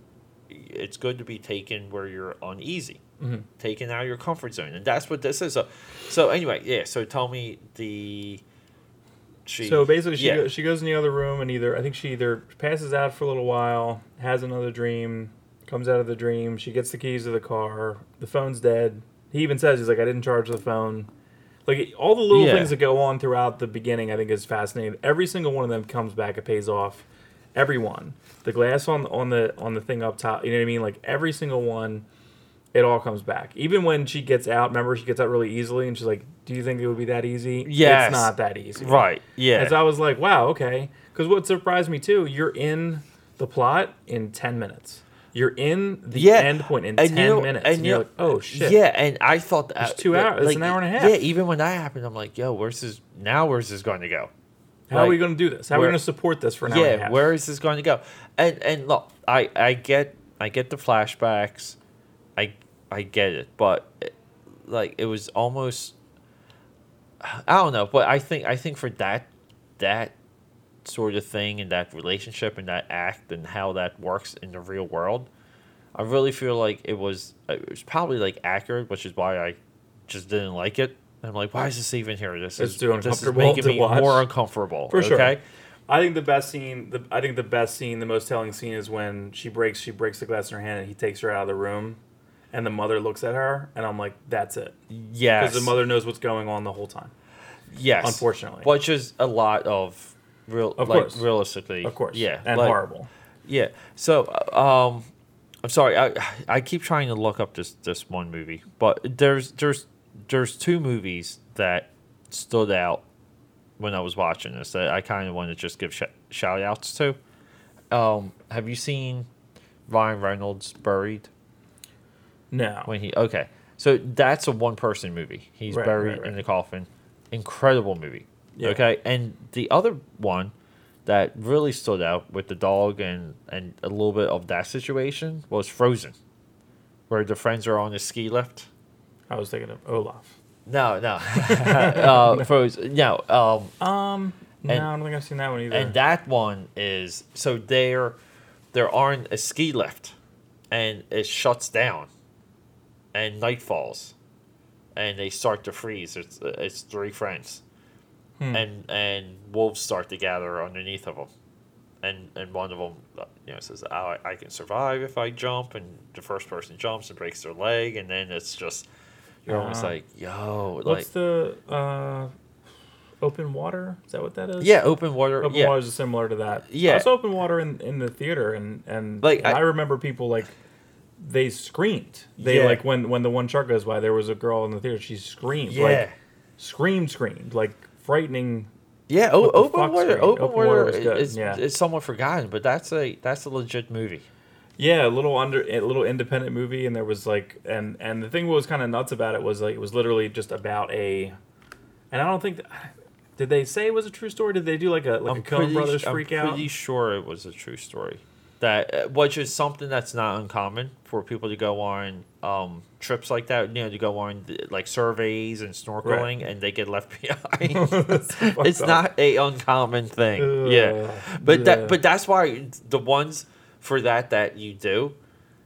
Speaker 1: it's good to be taken where you're uneasy,
Speaker 2: Mm-hmm.
Speaker 1: taken out of your comfort zone, and that's what this is. So, so anyway, yeah. So tell me the. She,
Speaker 2: So basically, she
Speaker 1: yeah.
Speaker 2: goes, she goes in the other room and either I think she either passes out for a little while, has another dream, comes out of the dream. She gets the keys to the car. The phone's dead. He even says he's like, I didn't charge the phone. Like all the little
Speaker 1: Yeah.
Speaker 2: things that go on throughout the beginning, I think is fascinating. Every single one of them comes back. It pays off. Everyone. The glass on on the on the thing up top. You know what I mean? Like every single one, it all comes back. Even when she gets out, remember she gets out really easily, and she's like, "Do you think it would be that easy?"
Speaker 1: Yeah,
Speaker 2: it's not that easy.
Speaker 1: Right. Yeah.
Speaker 2: And so I was like, wow, okay. Because what surprised me too, you're in the plot in 10 minutes. You're in the
Speaker 1: yeah.
Speaker 2: end point in
Speaker 1: And
Speaker 2: 10
Speaker 1: you know-
Speaker 2: minutes.
Speaker 1: and
Speaker 2: And,
Speaker 1: you
Speaker 2: you're like, oh shit.
Speaker 1: Yeah, and I thought that
Speaker 2: It's two hours- it's an hour and a half.
Speaker 1: Yeah, even when that happened, I'm like, yo, where's this? Now, where's this going to go?
Speaker 2: How are we going to do this? How are we going to support this for an hour and a
Speaker 1: yeah,
Speaker 2: half?
Speaker 1: where is this going to go? And and look, I I get I get the flashbacks, I I get it, but it, like it was almost I don't know, but I think I think for that that sort of thing and that relationship and that act and how that works in the real world, I really feel like it was it was probably like accurate, which is why I just didn't like it. I'm like, why is this even here? This
Speaker 2: It's
Speaker 1: is
Speaker 2: too
Speaker 1: this is making me
Speaker 2: watch.
Speaker 1: more uncomfortable.
Speaker 2: For sure.
Speaker 1: Okay.
Speaker 2: I think the best scene, the, I think the best scene, the most telling scene is when she breaks, she breaks the glass in her hand and he takes her out of the room and the mother looks at her and I'm like, that's it.
Speaker 1: Yes.
Speaker 2: Because the mother knows what's going on the whole time.
Speaker 1: Yes.
Speaker 2: Unfortunately.
Speaker 1: Which is a lot of real
Speaker 2: Of
Speaker 1: like
Speaker 2: course.
Speaker 1: realistically.
Speaker 2: Of course.
Speaker 1: Yeah.
Speaker 2: And
Speaker 1: like-
Speaker 2: horrible.
Speaker 1: Yeah. So um I'm sorry, I I keep trying to look up this this one movie. But there's there's there's two movies that stood out when I was watching this that I kind of want to just give sh- shout outs to. Um, have you seen Ryan Reynolds Buried?
Speaker 2: No.
Speaker 1: when he okay so that's a one person movie he's
Speaker 2: Right,
Speaker 1: buried
Speaker 2: right, right.
Speaker 1: in the coffin incredible movie
Speaker 2: Yeah.
Speaker 1: okay and the other one that really stood out with the dog and and a little bit of that situation was frozen where the friends are on the ski lift
Speaker 2: I was thinking of Olaf.
Speaker 1: no no [LAUGHS] [LAUGHS] uh, frozen no um
Speaker 2: Um, no,
Speaker 1: And-
Speaker 2: I don't think I've seen that one either.
Speaker 1: and that one is so they're they're on a ski lift and it shuts down and night falls and they start to freeze it's it's three friends
Speaker 2: Hmm.
Speaker 1: and and wolves start to gather underneath of them and and one of them you know says oh, I, I can survive if i jump and the first person jumps and breaks their leg and then it's just you're almost
Speaker 2: Uh,
Speaker 1: like yo like
Speaker 2: What's the uh, open water? Is that what that is?
Speaker 1: yeah open water
Speaker 2: Open
Speaker 1: yeah
Speaker 2: water is similar to that.
Speaker 1: Yeah.
Speaker 2: it's open water in, in the theater, and and,
Speaker 1: Like,
Speaker 2: and
Speaker 1: I-
Speaker 2: I, remember people like they screamed. They
Speaker 1: Yeah.
Speaker 2: like when when the one shark goes by, there was a girl in the theater. She screamed.
Speaker 1: yeah
Speaker 2: Like, screamed, screamed, like frightening.
Speaker 1: Yeah, o- open water. Open,
Speaker 2: Open
Speaker 1: water,
Speaker 2: Water was
Speaker 1: is,
Speaker 2: yeah.
Speaker 1: is somewhat forgotten, but that's a that's a legit movie.
Speaker 2: Yeah, a little under a little independent movie, and there was like and and the thing what was kind of nuts about it was like it was literally just about a, and I don't think. That, did they say it was a true story? Did they do like a like a Coen Brothers freak
Speaker 1: I'm
Speaker 2: out?
Speaker 1: pretty sure it was a true story. That uh, which is something that's not uncommon for people to go on um, trips like that. You know, to go on like surveys and snorkeling, and they get left [LAUGHS] behind. [LAUGHS] [LAUGHS] It's
Speaker 2: up.
Speaker 1: not a uncommon thing. yeah, but
Speaker 2: yeah.
Speaker 1: that but that's why the ones for that that you do,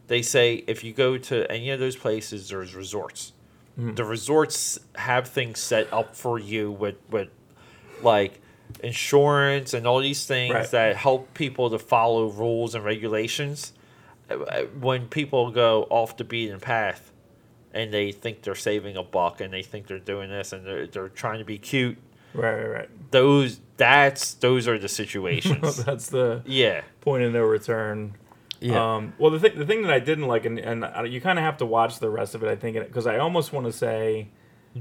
Speaker 1: they say if you go to any of those places, there's resorts.
Speaker 2: Mm-hmm.
Speaker 1: The resorts have things set up for you with with like insurance and all these things
Speaker 2: Right.
Speaker 1: that help people to follow rules and regulations. When people go off the beaten path and they think they're saving a buck and they think they're doing this and they're, they're trying to be cute,
Speaker 2: right, right, right.
Speaker 1: those that's those are the [LAUGHS] situations.
Speaker 2: That's the
Speaker 1: yeah.
Speaker 2: point of no return.
Speaker 1: Yeah.
Speaker 2: Um, well, the thing the thing that I didn't like, and, and you kind of have to watch the rest of it, I think, because I almost want to say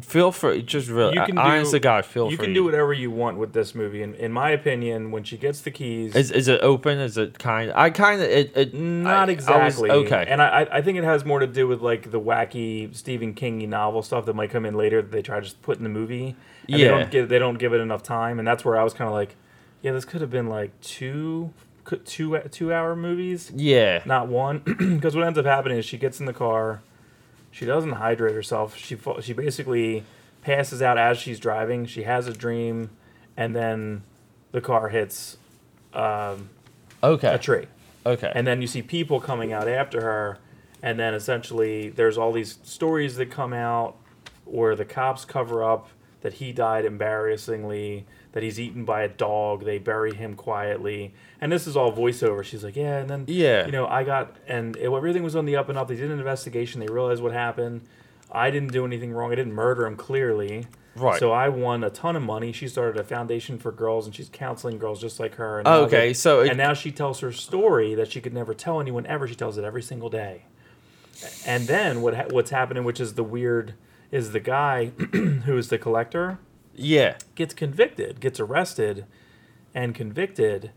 Speaker 1: Feel free, just really,
Speaker 2: you can
Speaker 1: honest
Speaker 2: do,
Speaker 1: to God, feel
Speaker 2: you
Speaker 1: free.
Speaker 2: can do whatever you want with this movie. And in my opinion, when she gets the keys,
Speaker 1: Is, is it open? Is it kind? I kind of it, it.
Speaker 2: Not
Speaker 1: I- I was-
Speaker 2: exactly.
Speaker 1: okay.
Speaker 2: And I, I think it has more to do with like the wacky Stephen Kingy novel stuff that might come in later that they try to just put in the movie.
Speaker 1: Yeah.
Speaker 2: They don't give they don't give it enough time, and that's where I was kind of like, yeah, this could have been like two two two hour movies,
Speaker 1: yeah.
Speaker 2: not one. [CLEARS THROAT] Because what ends up happening is she gets in the car, she doesn't hydrate herself. She she basically passes out as she's driving. She has a dream, and then the car hits um,
Speaker 1: Okay.
Speaker 2: a tree
Speaker 1: Okay.
Speaker 2: and then you see people coming out after her and then essentially there's all these stories that come out where the cops cover up that he died embarrassingly that he's eaten by a dog. They bury him quietly, and this is all voiceover. She's like, yeah, and then
Speaker 1: Yeah.
Speaker 2: you know, I got and it, everything was on the up and up. They did an investigation. They realized what happened. I didn't do anything wrong. I didn't murder him clearly.
Speaker 1: Right.
Speaker 2: So I won a ton of money. She started a foundation for girls, and she's counseling girls just like her. And now
Speaker 1: okay,
Speaker 2: they-
Speaker 1: so it-
Speaker 2: and now she tells her story that she could never tell anyone ever. She tells it every single day. And then what ha- what's happening, which is the weird, is the guy [CLEARS THROAT] who is the collector
Speaker 1: Yeah.
Speaker 2: gets convicted, gets arrested, and convicted,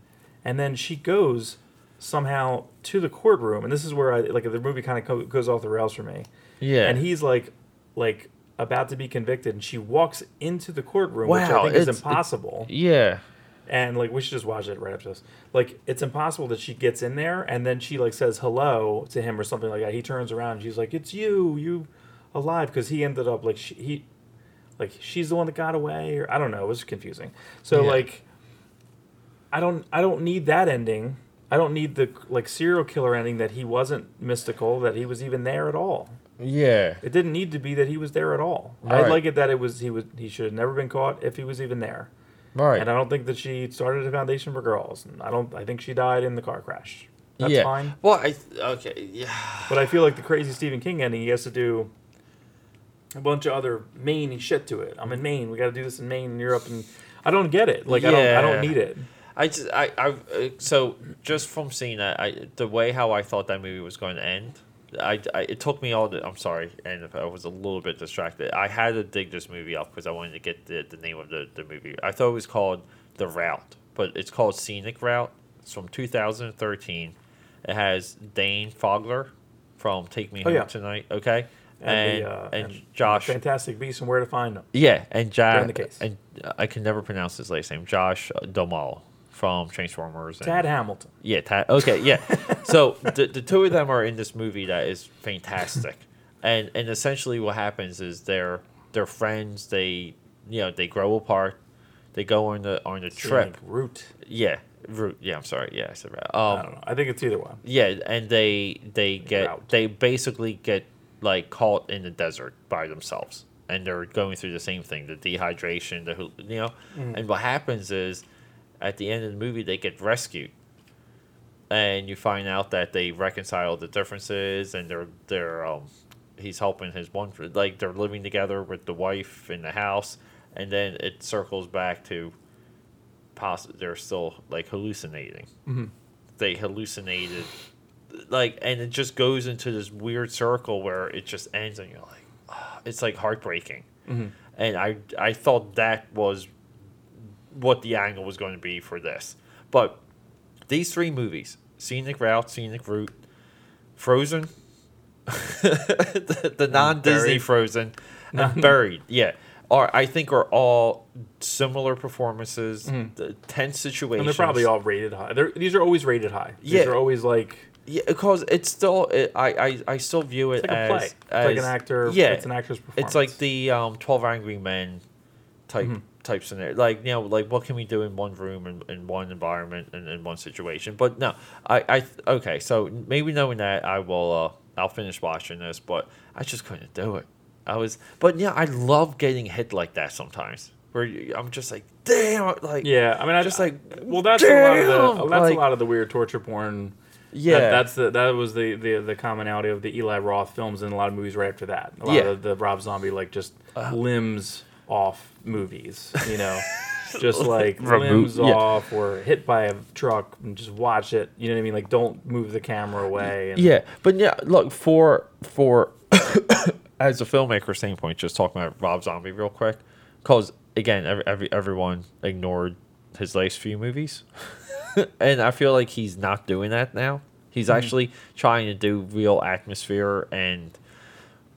Speaker 2: and then she goes somehow to the courtroom, and this is where I like the movie kind of co- goes off the rails for me.
Speaker 1: Yeah.
Speaker 2: And he's like, like about to be convicted, and she walks into the courtroom, which I think is impossible.
Speaker 1: Yeah.
Speaker 2: And like we should just watch it right after this. Like it's impossible that she gets in there and then she like says hello to him or something like that. He turns around and she's like, "It's you, you alive?" Because he ended up like she, he, like she's the one that got away, or I don't know. It was confusing. So
Speaker 1: Yeah.
Speaker 2: like, I don't I don't need that ending. I don't need the like serial killer ending that he wasn't mystical, that he was even there at all.
Speaker 1: Yeah.
Speaker 2: It didn't need to be that he was there at all.
Speaker 1: Right.
Speaker 2: I like it that it was he was he should have never been caught if he was even there.
Speaker 1: Right.
Speaker 2: And I don't think that she started a foundation for girls. And I don't. I think she died in the car crash. That's
Speaker 1: yeah.
Speaker 2: fine.
Speaker 1: Well, I okay. Yeah.
Speaker 2: But I feel like the crazy Stephen King ending, he has to do a bunch of other Maine shit to it. I'm in Maine. We got to do this in Maine. And Europe, and. I don't get it. Like I don't. I don't
Speaker 1: Yeah.
Speaker 2: need it.
Speaker 1: I just I I uh, so just from seeing that I the way how I thought that movie was going to end, I, I it took me all the I'm sorry and if I was a little bit distracted. I had to dig this movie up because I wanted to get the, the name of the, the movie. I thought it was called The Route, but it's called Scenic Route. It's from 2013. It has Dan Fogler from Take Me
Speaker 2: Oh,
Speaker 1: Home
Speaker 2: yeah.
Speaker 1: Tonight. Okay.
Speaker 2: And,
Speaker 1: And,
Speaker 2: the, uh,
Speaker 1: and, Josh
Speaker 2: Fantastic Beasts and Where to Find Them.
Speaker 1: yeah, and Josh, and uh, I can never pronounce his last name. Josh Duhamel from Transformers. and-
Speaker 2: Tad Hamilton.
Speaker 1: Yeah, Tad. Okay, yeah. so [LAUGHS] the the two of them are in this movie that is fantastic, and and essentially what happens is they're they're friends. They you know they grow apart. They go on the on the trip.
Speaker 2: Route.
Speaker 1: Yeah, route. Yeah, I'm sorry. Yeah, I said right.
Speaker 2: I
Speaker 1: Um,
Speaker 2: don't know. I think it's either one.
Speaker 1: yeah, and they they get
Speaker 2: Route.
Speaker 1: they basically get like caught in the desert by themselves, and they're going through the same thing: the dehydration, the you know. And what happens is, at the end of the movie, they get rescued, and you find out that they reconcile the differences, and they're they're um, he's helping his one like they're living together with the wife in the house, and then it circles back to. Poss- they're still like hallucinating they hallucinated like and it just goes into this weird circle where it just ends and you're like ah, it's like heartbreaking and i i thought that was what the angle was going to be for this but these three movies scenic route scenic route frozen [LAUGHS] the, the non-disney
Speaker 2: Buried.
Speaker 1: frozen and [LAUGHS] buried yeah are i think are all similar performances the tense situations
Speaker 2: And they're probably all rated high. They're, these are always rated high. These
Speaker 1: Yeah.
Speaker 2: are always like
Speaker 1: Yeah, because it's still it, I, I I still view it
Speaker 2: it's like
Speaker 1: as
Speaker 2: a play. It's
Speaker 1: as
Speaker 2: like an actor.
Speaker 1: Yeah,
Speaker 2: It's an actor's performance.
Speaker 1: it's like the um, Twelve Angry Men type
Speaker 2: Mm-hmm.
Speaker 1: type scenario. Like you know, like what can we do in one room and in, one environment and in one situation? But no, I I okay. So maybe knowing that, I will uh, I'll finish watching this, but I just couldn't do it. I was, but yeah, I love getting hit like that sometimes. Where you, I'm just like, damn, like
Speaker 2: Yeah, I mean, I
Speaker 1: Just like.
Speaker 2: Well, that's a lot of the. That's
Speaker 1: like-
Speaker 2: a lot of the weird torture porn.
Speaker 1: Yeah,
Speaker 2: that, that's the that was the, the the commonality of the Eli Roth films and a lot of movies right after that. A lot
Speaker 1: Yeah.
Speaker 2: of the, the Rob Zombie like just uh-huh. limbs off movies, you know, [LAUGHS] just like limbs
Speaker 1: yeah.
Speaker 2: off or hit by a truck and just watch it. You know what I mean? Like don't move the camera away. And,
Speaker 1: Yeah, but yeah, look for for [COUGHS] as a filmmaker standpoint, just talking about Rob Zombie real quick, because again, every, every everyone ignored his last few movies, [LAUGHS] [LAUGHS] and I feel like he's not doing that now. He's actually trying to do real atmosphere and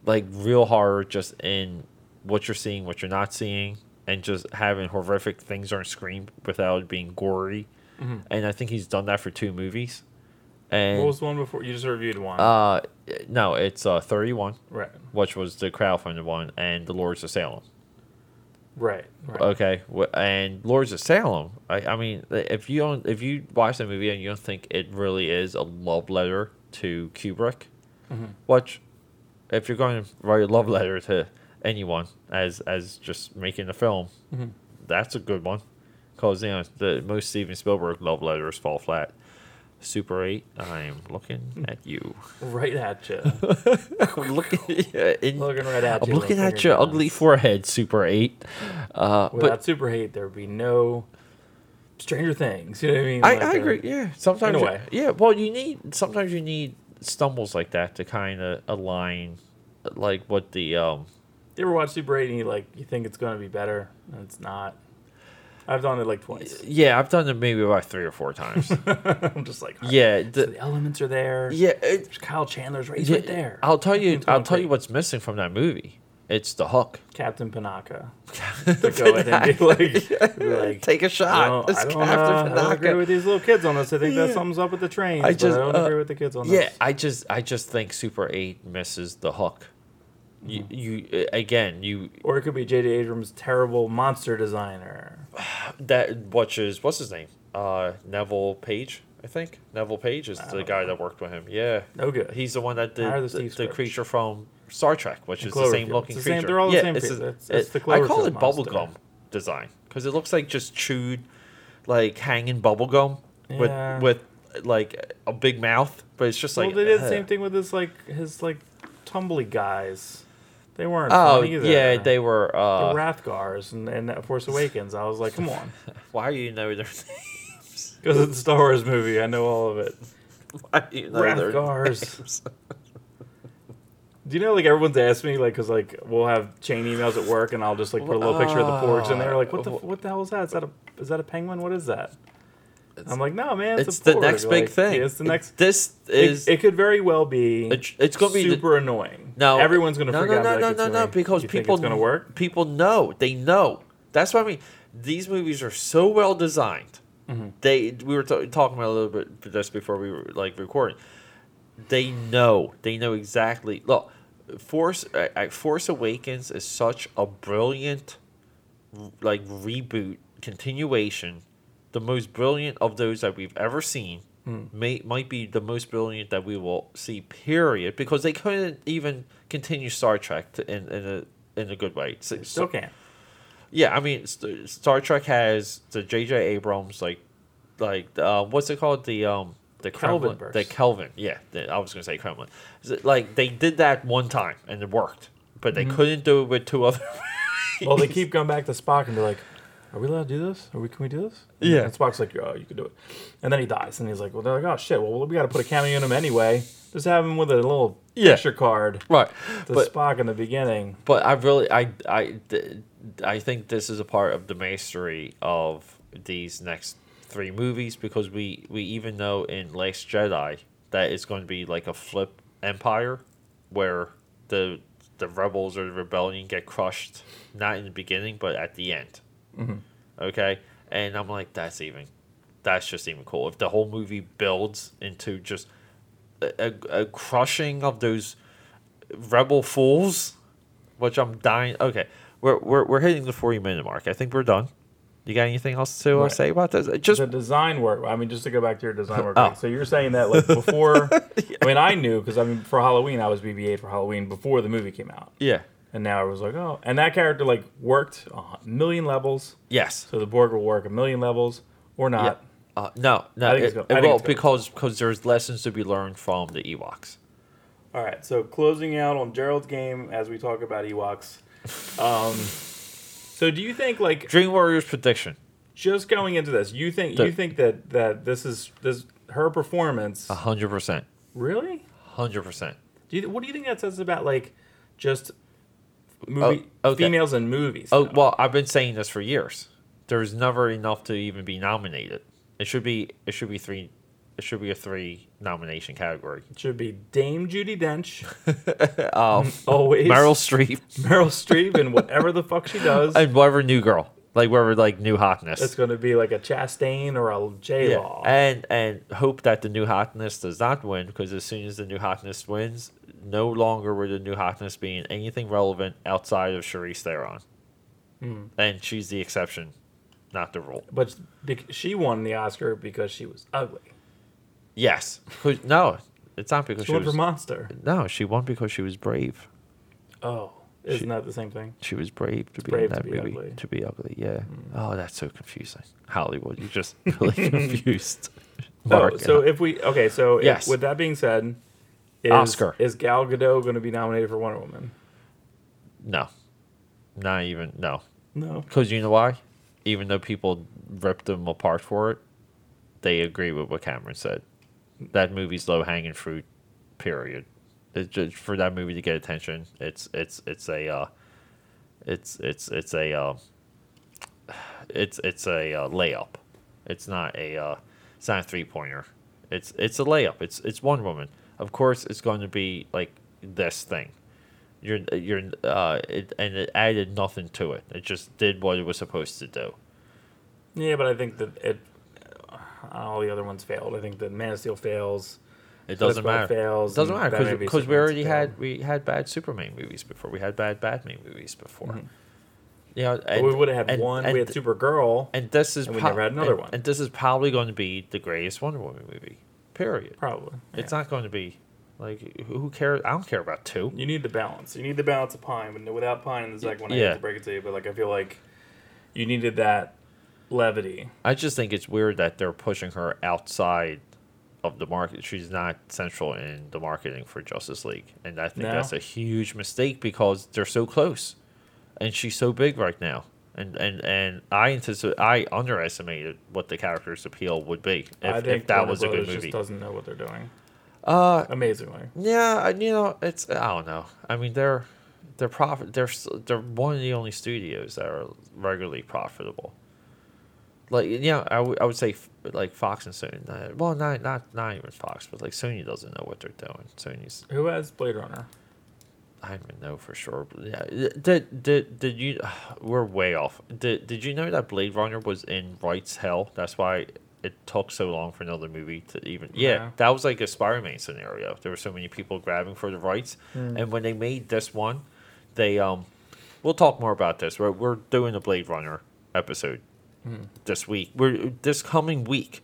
Speaker 1: like real horror, just in what you're seeing, what you're not seeing, and just having horrific things on screen without being gory. And I think he's done that for two movies. And
Speaker 2: What was the one before? You just reviewed one,
Speaker 1: uh, no, it's uh 31,
Speaker 2: right?
Speaker 1: which was the crowdfunded one, and the Lords of Salem.
Speaker 2: Right. right.
Speaker 1: Okay, and Lords of Salem. I, I mean, if you don't, if you watch the movie and you don't think it really is a love letter to Kubrick, mm-hmm. which, if you're going to write a love letter to anyone as as just making a film, mm-hmm. that's a good one. because you know the most Steven Spielberg love letters fall flat. Super Eight, I'm looking at you.
Speaker 2: Right at you. [LAUGHS]
Speaker 1: I'm looking, [LAUGHS] yeah, in-
Speaker 2: Looking right at you.
Speaker 1: I'm
Speaker 2: looking
Speaker 1: at your ugly forehead, Super Eight. Uh,
Speaker 2: Without
Speaker 1: but
Speaker 2: super 8, there would be no Stranger Things. You know what I mean?
Speaker 1: I,
Speaker 2: Like,
Speaker 1: I
Speaker 2: uh,
Speaker 1: agree. Yeah, sometimes. you- Yeah, well, you need sometimes you need stumbles like that to kind of align, like what the um.
Speaker 2: You ever watch Super 8 and you like you think it's going to be better and it's not? I've done it like twice.
Speaker 1: Yeah, I've done it maybe about three or four times. [LAUGHS]
Speaker 2: I'm just like,
Speaker 1: yeah,
Speaker 2: so
Speaker 1: the,
Speaker 2: the elements are there.
Speaker 1: yeah. It,
Speaker 2: Kyle Chandler's right,
Speaker 1: yeah,
Speaker 2: right there.
Speaker 1: I'll tell you. I'll tell you what's missing from that movie. It's the hook.
Speaker 2: Captain Panaka. to go in and be like, [LAUGHS] be like
Speaker 1: Take a shot.
Speaker 2: "Well,
Speaker 1: It's
Speaker 2: I don't,
Speaker 1: Captain
Speaker 2: I don't agree with these little kids on this. I think that sums up with the trains.
Speaker 1: I just,
Speaker 2: I don't
Speaker 1: uh,
Speaker 2: agree with the kids on
Speaker 1: Yeah,
Speaker 2: this.
Speaker 1: I just I just think Super Eight misses the hook. You, you uh, again you
Speaker 2: Or it could be J.J. Abrams' terrible monster designer. [SIGHS]
Speaker 1: that which is what's his name uh Neville Page I think Neville Page is the guy
Speaker 2: know.
Speaker 1: that worked with him yeah
Speaker 2: No good.
Speaker 1: he's the one that did
Speaker 2: the
Speaker 1: the, the creature from Star Trek which
Speaker 2: And
Speaker 1: is the same looking
Speaker 2: It's the same-
Speaker 1: creature
Speaker 2: they're all the
Speaker 1: yeah,
Speaker 2: same
Speaker 1: it's, a-
Speaker 2: It's- it's
Speaker 1: it-
Speaker 2: the
Speaker 1: I call it bubblegum design because it looks like just chewed like hanging bubblegum
Speaker 2: Yeah.
Speaker 1: with with like a big mouth but it's just
Speaker 2: well,
Speaker 1: like
Speaker 2: they did the
Speaker 1: uh,
Speaker 2: same thing with his like his like tumbly guys. They weren't.
Speaker 1: oh yeah they were
Speaker 2: the
Speaker 1: uh
Speaker 2: Rathtars and, and Force Awakens. I was like, come on, [LAUGHS]
Speaker 1: why do you know their names
Speaker 2: because it's a Star Wars movie. I know all of it.
Speaker 1: why do you know their Rathtars.
Speaker 2: Do you know like everyone's asked me like because like we'll have chain emails at work and I'll just like put a little picture of the porgs and they're like, what the what the hell is that? Is that a is that a penguin? What is that? I'm like, no man, it's,
Speaker 1: it's the
Speaker 2: porg."
Speaker 1: next big
Speaker 2: Like,
Speaker 1: thing.
Speaker 2: yeah, it's the next.
Speaker 1: This
Speaker 2: It,
Speaker 1: is
Speaker 2: it could very well be.
Speaker 1: It- it's gonna be the-
Speaker 2: super annoying.
Speaker 1: no.
Speaker 2: everyone's gonna
Speaker 1: no,
Speaker 2: freak
Speaker 1: no,
Speaker 2: out.
Speaker 1: no, no,
Speaker 2: like,
Speaker 1: no,
Speaker 2: "It's
Speaker 1: no, because
Speaker 2: You
Speaker 1: people
Speaker 2: gonna work.
Speaker 1: People know. They know. That's what I mean. These movies are so well designed.
Speaker 2: Mm-hmm.
Speaker 1: They we were t- talking about a little bit just before we were like recording. They know. They know exactly. Look, Force uh, Force Awakens is such a brilliant like reboot continuation the most brilliant of those that we've ever seen
Speaker 2: Hmm.
Speaker 1: may might be the most brilliant that we will see period because they couldn't even continue Star Trek to, in in a in a good way so,
Speaker 2: Still can't.
Speaker 1: yeah I mean St- Star Trek has the J.J. Abrams like like uh, what's it called the um the
Speaker 2: Kelvin
Speaker 1: Kremlin the Kelvin yeah the, I was gonna say Kremlin like they did that one time and it worked but
Speaker 2: Mm-hmm.
Speaker 1: they couldn't do it with two other [LAUGHS]
Speaker 2: Well, they keep going back to Spock and be like, "Are we allowed to do this? Are we? Can we do this?"
Speaker 1: Yeah.
Speaker 2: And Spock's like, "Oh, you can do it." And then he dies, and he's like, "Well, they're like, oh shit. Well, we got to put a cameo in him anyway. Just have him with a little
Speaker 1: Yeah.
Speaker 2: picture card
Speaker 1: right
Speaker 2: to
Speaker 1: but
Speaker 2: Spock in the beginning."
Speaker 1: But I really, I, I, I think this is a part of the mastery of these next three movies because we, we even know in Last Jedi that it's going to be like a flip empire where the the rebels or the rebellion get crushed not in the beginning but at the end. Okay, and I'm like, that's even, that's just even cool. If the whole movie builds into just a, a, a crushing of those rebel fools, which I'm dying. Okay, we're we're we're hitting the 40 minute mark. I think we're done. You got anything else to uh,
Speaker 2: Right.
Speaker 1: say about this? Just
Speaker 2: the design work. I mean, just to go back to your design work. [LAUGHS]
Speaker 1: Oh.
Speaker 2: so you're saying that like before? [LAUGHS] I mean, I knew because I mean, for Halloween, I was BB-8 for Halloween before the movie came out,
Speaker 1: yeah,
Speaker 2: and now I was like, oh, and that character like worked a million levels.
Speaker 1: yes,
Speaker 2: So the porg will work a million levels or
Speaker 1: yeah.
Speaker 2: not.
Speaker 1: Uh, no, no,
Speaker 2: I think
Speaker 1: it,
Speaker 2: it's go-
Speaker 1: it
Speaker 2: I think
Speaker 1: will
Speaker 2: it's good.
Speaker 1: because because there's lessons to be learned from the Ewoks.
Speaker 2: All right, so closing out on Gerald's game as we talk about Ewoks. [LAUGHS] Um, so do you think like
Speaker 1: Dream Warriors prediction:
Speaker 2: just going into this, you think
Speaker 1: The-
Speaker 2: you think that that this is this her performance
Speaker 1: hundred percent,
Speaker 2: really?
Speaker 1: hundred percent.
Speaker 2: Do you, what do you think that says about like just movie
Speaker 1: Oh, okay.
Speaker 2: females in movies?
Speaker 1: Oh well, I've been saying this for years. There's never enough to even be nominated. It should be it should be three. It should be a three nomination category.
Speaker 2: it should be Dame Judi Dench, [LAUGHS]
Speaker 1: Um,
Speaker 2: always
Speaker 1: Meryl Streep [LAUGHS]
Speaker 2: Meryl Streep, and whatever the fuck she does,
Speaker 1: and whatever new girl, like whatever like new hotness.
Speaker 2: it's going to be like a Chastain or a J
Speaker 1: Yeah,
Speaker 2: Law.
Speaker 1: and and hope that the new hotness does not win because as soon as the new hotness wins, no longer will the new hotness being anything relevant outside of Charlize Theron,
Speaker 2: Hmm.
Speaker 1: and she's the exception, not the rule.
Speaker 2: But she won the Oscar because she was ugly.
Speaker 1: Yes, no, it's not because
Speaker 2: She
Speaker 1: she
Speaker 2: won
Speaker 1: was.
Speaker 2: for Monster.
Speaker 1: no, she won because she was brave.
Speaker 2: Oh, Isn't that the same thing?
Speaker 1: She was brave to be
Speaker 2: brave
Speaker 1: in
Speaker 2: to be
Speaker 1: movie.
Speaker 2: ugly. Mm.
Speaker 1: To be ugly, yeah. Oh, that's so confusing. Hollywood, you're just [LAUGHS] really confused.
Speaker 2: So,
Speaker 1: Mark,
Speaker 2: Oh, so if we okay, so if-
Speaker 1: Yes.
Speaker 2: with that being said, is,
Speaker 1: Oscar.
Speaker 2: is Gal Gadot going to be nominated for Wonder Woman?
Speaker 1: no, not even no.
Speaker 2: No.
Speaker 1: Because you know why? Even though people ripped them apart for it, they agree with what Cameron said. That movie's low hanging fruit. Period. It's just for that movie to get attention. It's it's it's a uh, it's it's it's a uh, it's it's a uh, layup. It's not a uh, it's not a three pointer. It's it's a layup. It's it's Wonder Woman. Of course, it's going to be like this thing. You're you're uh, it, and it added nothing to it. It just did what it was supposed to do.
Speaker 2: Yeah, but I think that it uh, all the other ones failed. I think that Man of Steel fails.
Speaker 1: It doesn't matter.
Speaker 2: Fails.
Speaker 1: It doesn't matter because we already had we had bad Superman movies before. We had bad Batman movies before.
Speaker 2: Mhm.
Speaker 1: You know, and,
Speaker 2: we would have had
Speaker 1: and-
Speaker 2: one.
Speaker 1: And,
Speaker 2: we had Supergirl.
Speaker 1: and this is
Speaker 2: and we never had another one.
Speaker 1: And this is probably going to be the greatest Wonder Woman movie. Period.
Speaker 2: Probably.
Speaker 1: It's
Speaker 2: yeah.
Speaker 1: not going to be like who cares? I don't care about two.
Speaker 2: You need the balance. You need the balance of Pine. But without Pine in the second one, I
Speaker 1: Yeah.
Speaker 2: hate to break it to you, but like I feel like you needed that levity.
Speaker 1: I just think it's weird that they're pushing her outside of the market. She's not central in the marketing for Justice League, and I think
Speaker 2: No?
Speaker 1: that's a huge mistake because they're so close, and she's so big right now. And and and I anticipate I underestimated what the character's appeal would be if, if that
Speaker 2: Warner
Speaker 1: was a good
Speaker 2: Brothers
Speaker 1: movie.
Speaker 2: Just doesn't know what they're doing.
Speaker 1: Uh,
Speaker 2: Amazingly.
Speaker 1: yeah, I- you know, it's I don't know. I mean, they're they're profit. They're s- they're one of the only studios that are regularly profitable. Like yeah, I would I would say f- like Fox and Sony. uh, Well, not not not even Fox, but like Sony doesn't know what they're doing. Sony's
Speaker 2: Who has Blade Runner?
Speaker 1: I don't even know for sure. Yeah, did did did you? [SIGHS] We're way off. Did did you know that Blade Runner was in rights hell? That's why it took so long for another movie to even. Yeah,
Speaker 2: Yeah.
Speaker 1: that was like a Spider-Man scenario. There were so many people grabbing for the rights, and when they made this one, they um, we'll talk more about this. We're we're doing a Blade Runner episode this week. We're this coming week.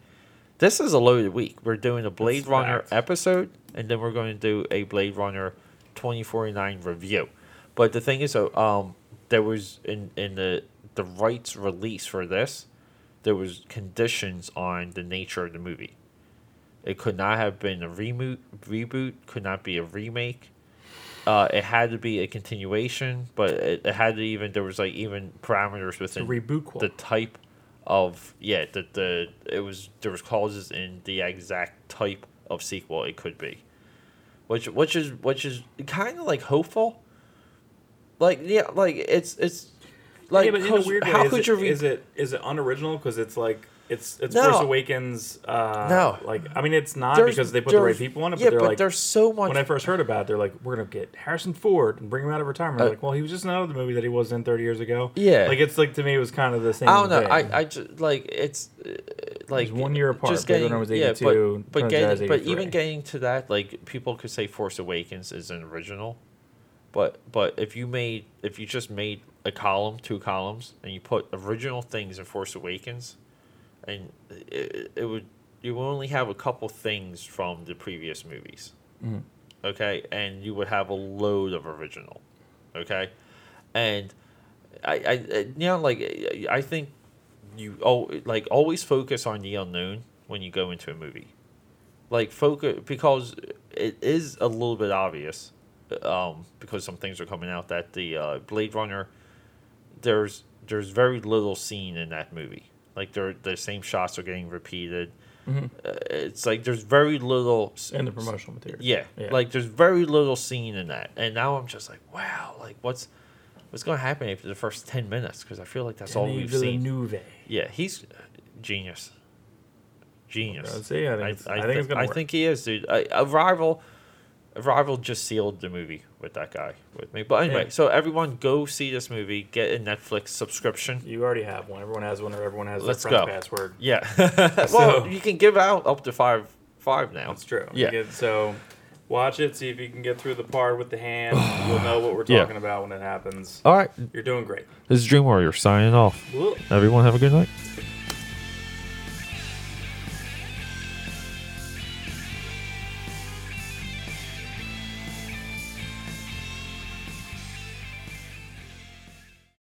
Speaker 1: This is a loaded week. We're doing a Blade
Speaker 2: That's
Speaker 1: Runner
Speaker 2: fact.
Speaker 1: episode, and then we're going to do a Blade Runner 2049 review. But the thing is, though, um, there was in in the the rights release for this, there was conditions on the nature of the movie. It could not have been a reboot. Reboot could not be a remake. Uh, it had to be a continuation, but it, it had to even there was like even parameters within
Speaker 2: reboot.
Speaker 1: the type of yeah the the it was there was clauses in the exact type of sequel it could be which which is which is kind of like hopeful. Like yeah like it's it's like
Speaker 2: yeah, but in a
Speaker 1: 'cause
Speaker 2: weird way,
Speaker 1: how could
Speaker 2: it,
Speaker 1: you re-
Speaker 2: is it is it unoriginal? Because it's like it's it's
Speaker 1: No.
Speaker 2: Force Awakens? Uh,
Speaker 1: No.
Speaker 2: like I mean, it's not
Speaker 1: There's-
Speaker 2: because they put the right people on it. But
Speaker 1: yeah
Speaker 2: they're
Speaker 1: but
Speaker 2: like,
Speaker 1: there's so much
Speaker 2: when I first heard about it, they're like, we're gonna get Harrison Ford and bring him out of retirement.
Speaker 1: Uh,
Speaker 2: like, well, he was just in another movie that he was in 30 years ago.
Speaker 1: Yeah.
Speaker 2: like it's like to me, it was kind of the same.
Speaker 1: I don't know.
Speaker 2: thing.
Speaker 1: I, I just like it's uh, like
Speaker 2: one year apart.
Speaker 1: Just getting,
Speaker 2: was
Speaker 1: yeah, but, but
Speaker 2: Return of the Jedi is
Speaker 1: getting, but even getting to that, like people could say Force Awakens is an original, but but if you made if you just made a column, two columns, and you put original things in Force Awakens, and it, it would you would only have a couple things from the previous movies,
Speaker 2: Mhm.
Speaker 1: okay, and you would have a load of original, okay, and I I I- you know like I think you oh like always focus on the unknown when you go into a movie. Like focus because it is a little bit obvious um because some things are coming out that the uh, blade runner there's there's very little seen in that movie like there the same shots are getting repeated
Speaker 2: Mhm.
Speaker 1: uh, it's like there's very little
Speaker 2: in the promotional material.
Speaker 1: yeah,
Speaker 2: Yeah.
Speaker 1: like there's very little scene in that, and now I'm just like, wow, like what's what's going to happen after the first ten minutes? Because I feel like that's all we've seen.
Speaker 2: Villeneuve.
Speaker 1: Yeah, he's genius, genius.
Speaker 2: Let's see. I think it's, I, think
Speaker 1: thi-
Speaker 2: it's
Speaker 1: I think he is, dude. I, Arrival, Arrival just sealed the movie with that guy with me. But anyway,
Speaker 2: Yeah.
Speaker 1: so everyone go see this movie, get a Netflix subscription.
Speaker 2: you already have one. Everyone has one, or everyone has
Speaker 1: Let's
Speaker 2: their
Speaker 1: go.
Speaker 2: password.
Speaker 1: Yeah, [LAUGHS] well,
Speaker 2: So-
Speaker 1: you can give out up to five five now.
Speaker 2: That's true.
Speaker 1: Yeah.
Speaker 2: Get- so watch it. See if you can get through the part with the hand. [SIGHS] You'll know what we're
Speaker 1: Yeah.
Speaker 2: talking about when it happens.
Speaker 1: All right,
Speaker 2: You're doing great.
Speaker 1: this is Dream Warrior signing off.
Speaker 2: Whoa.
Speaker 1: Everyone have a good night.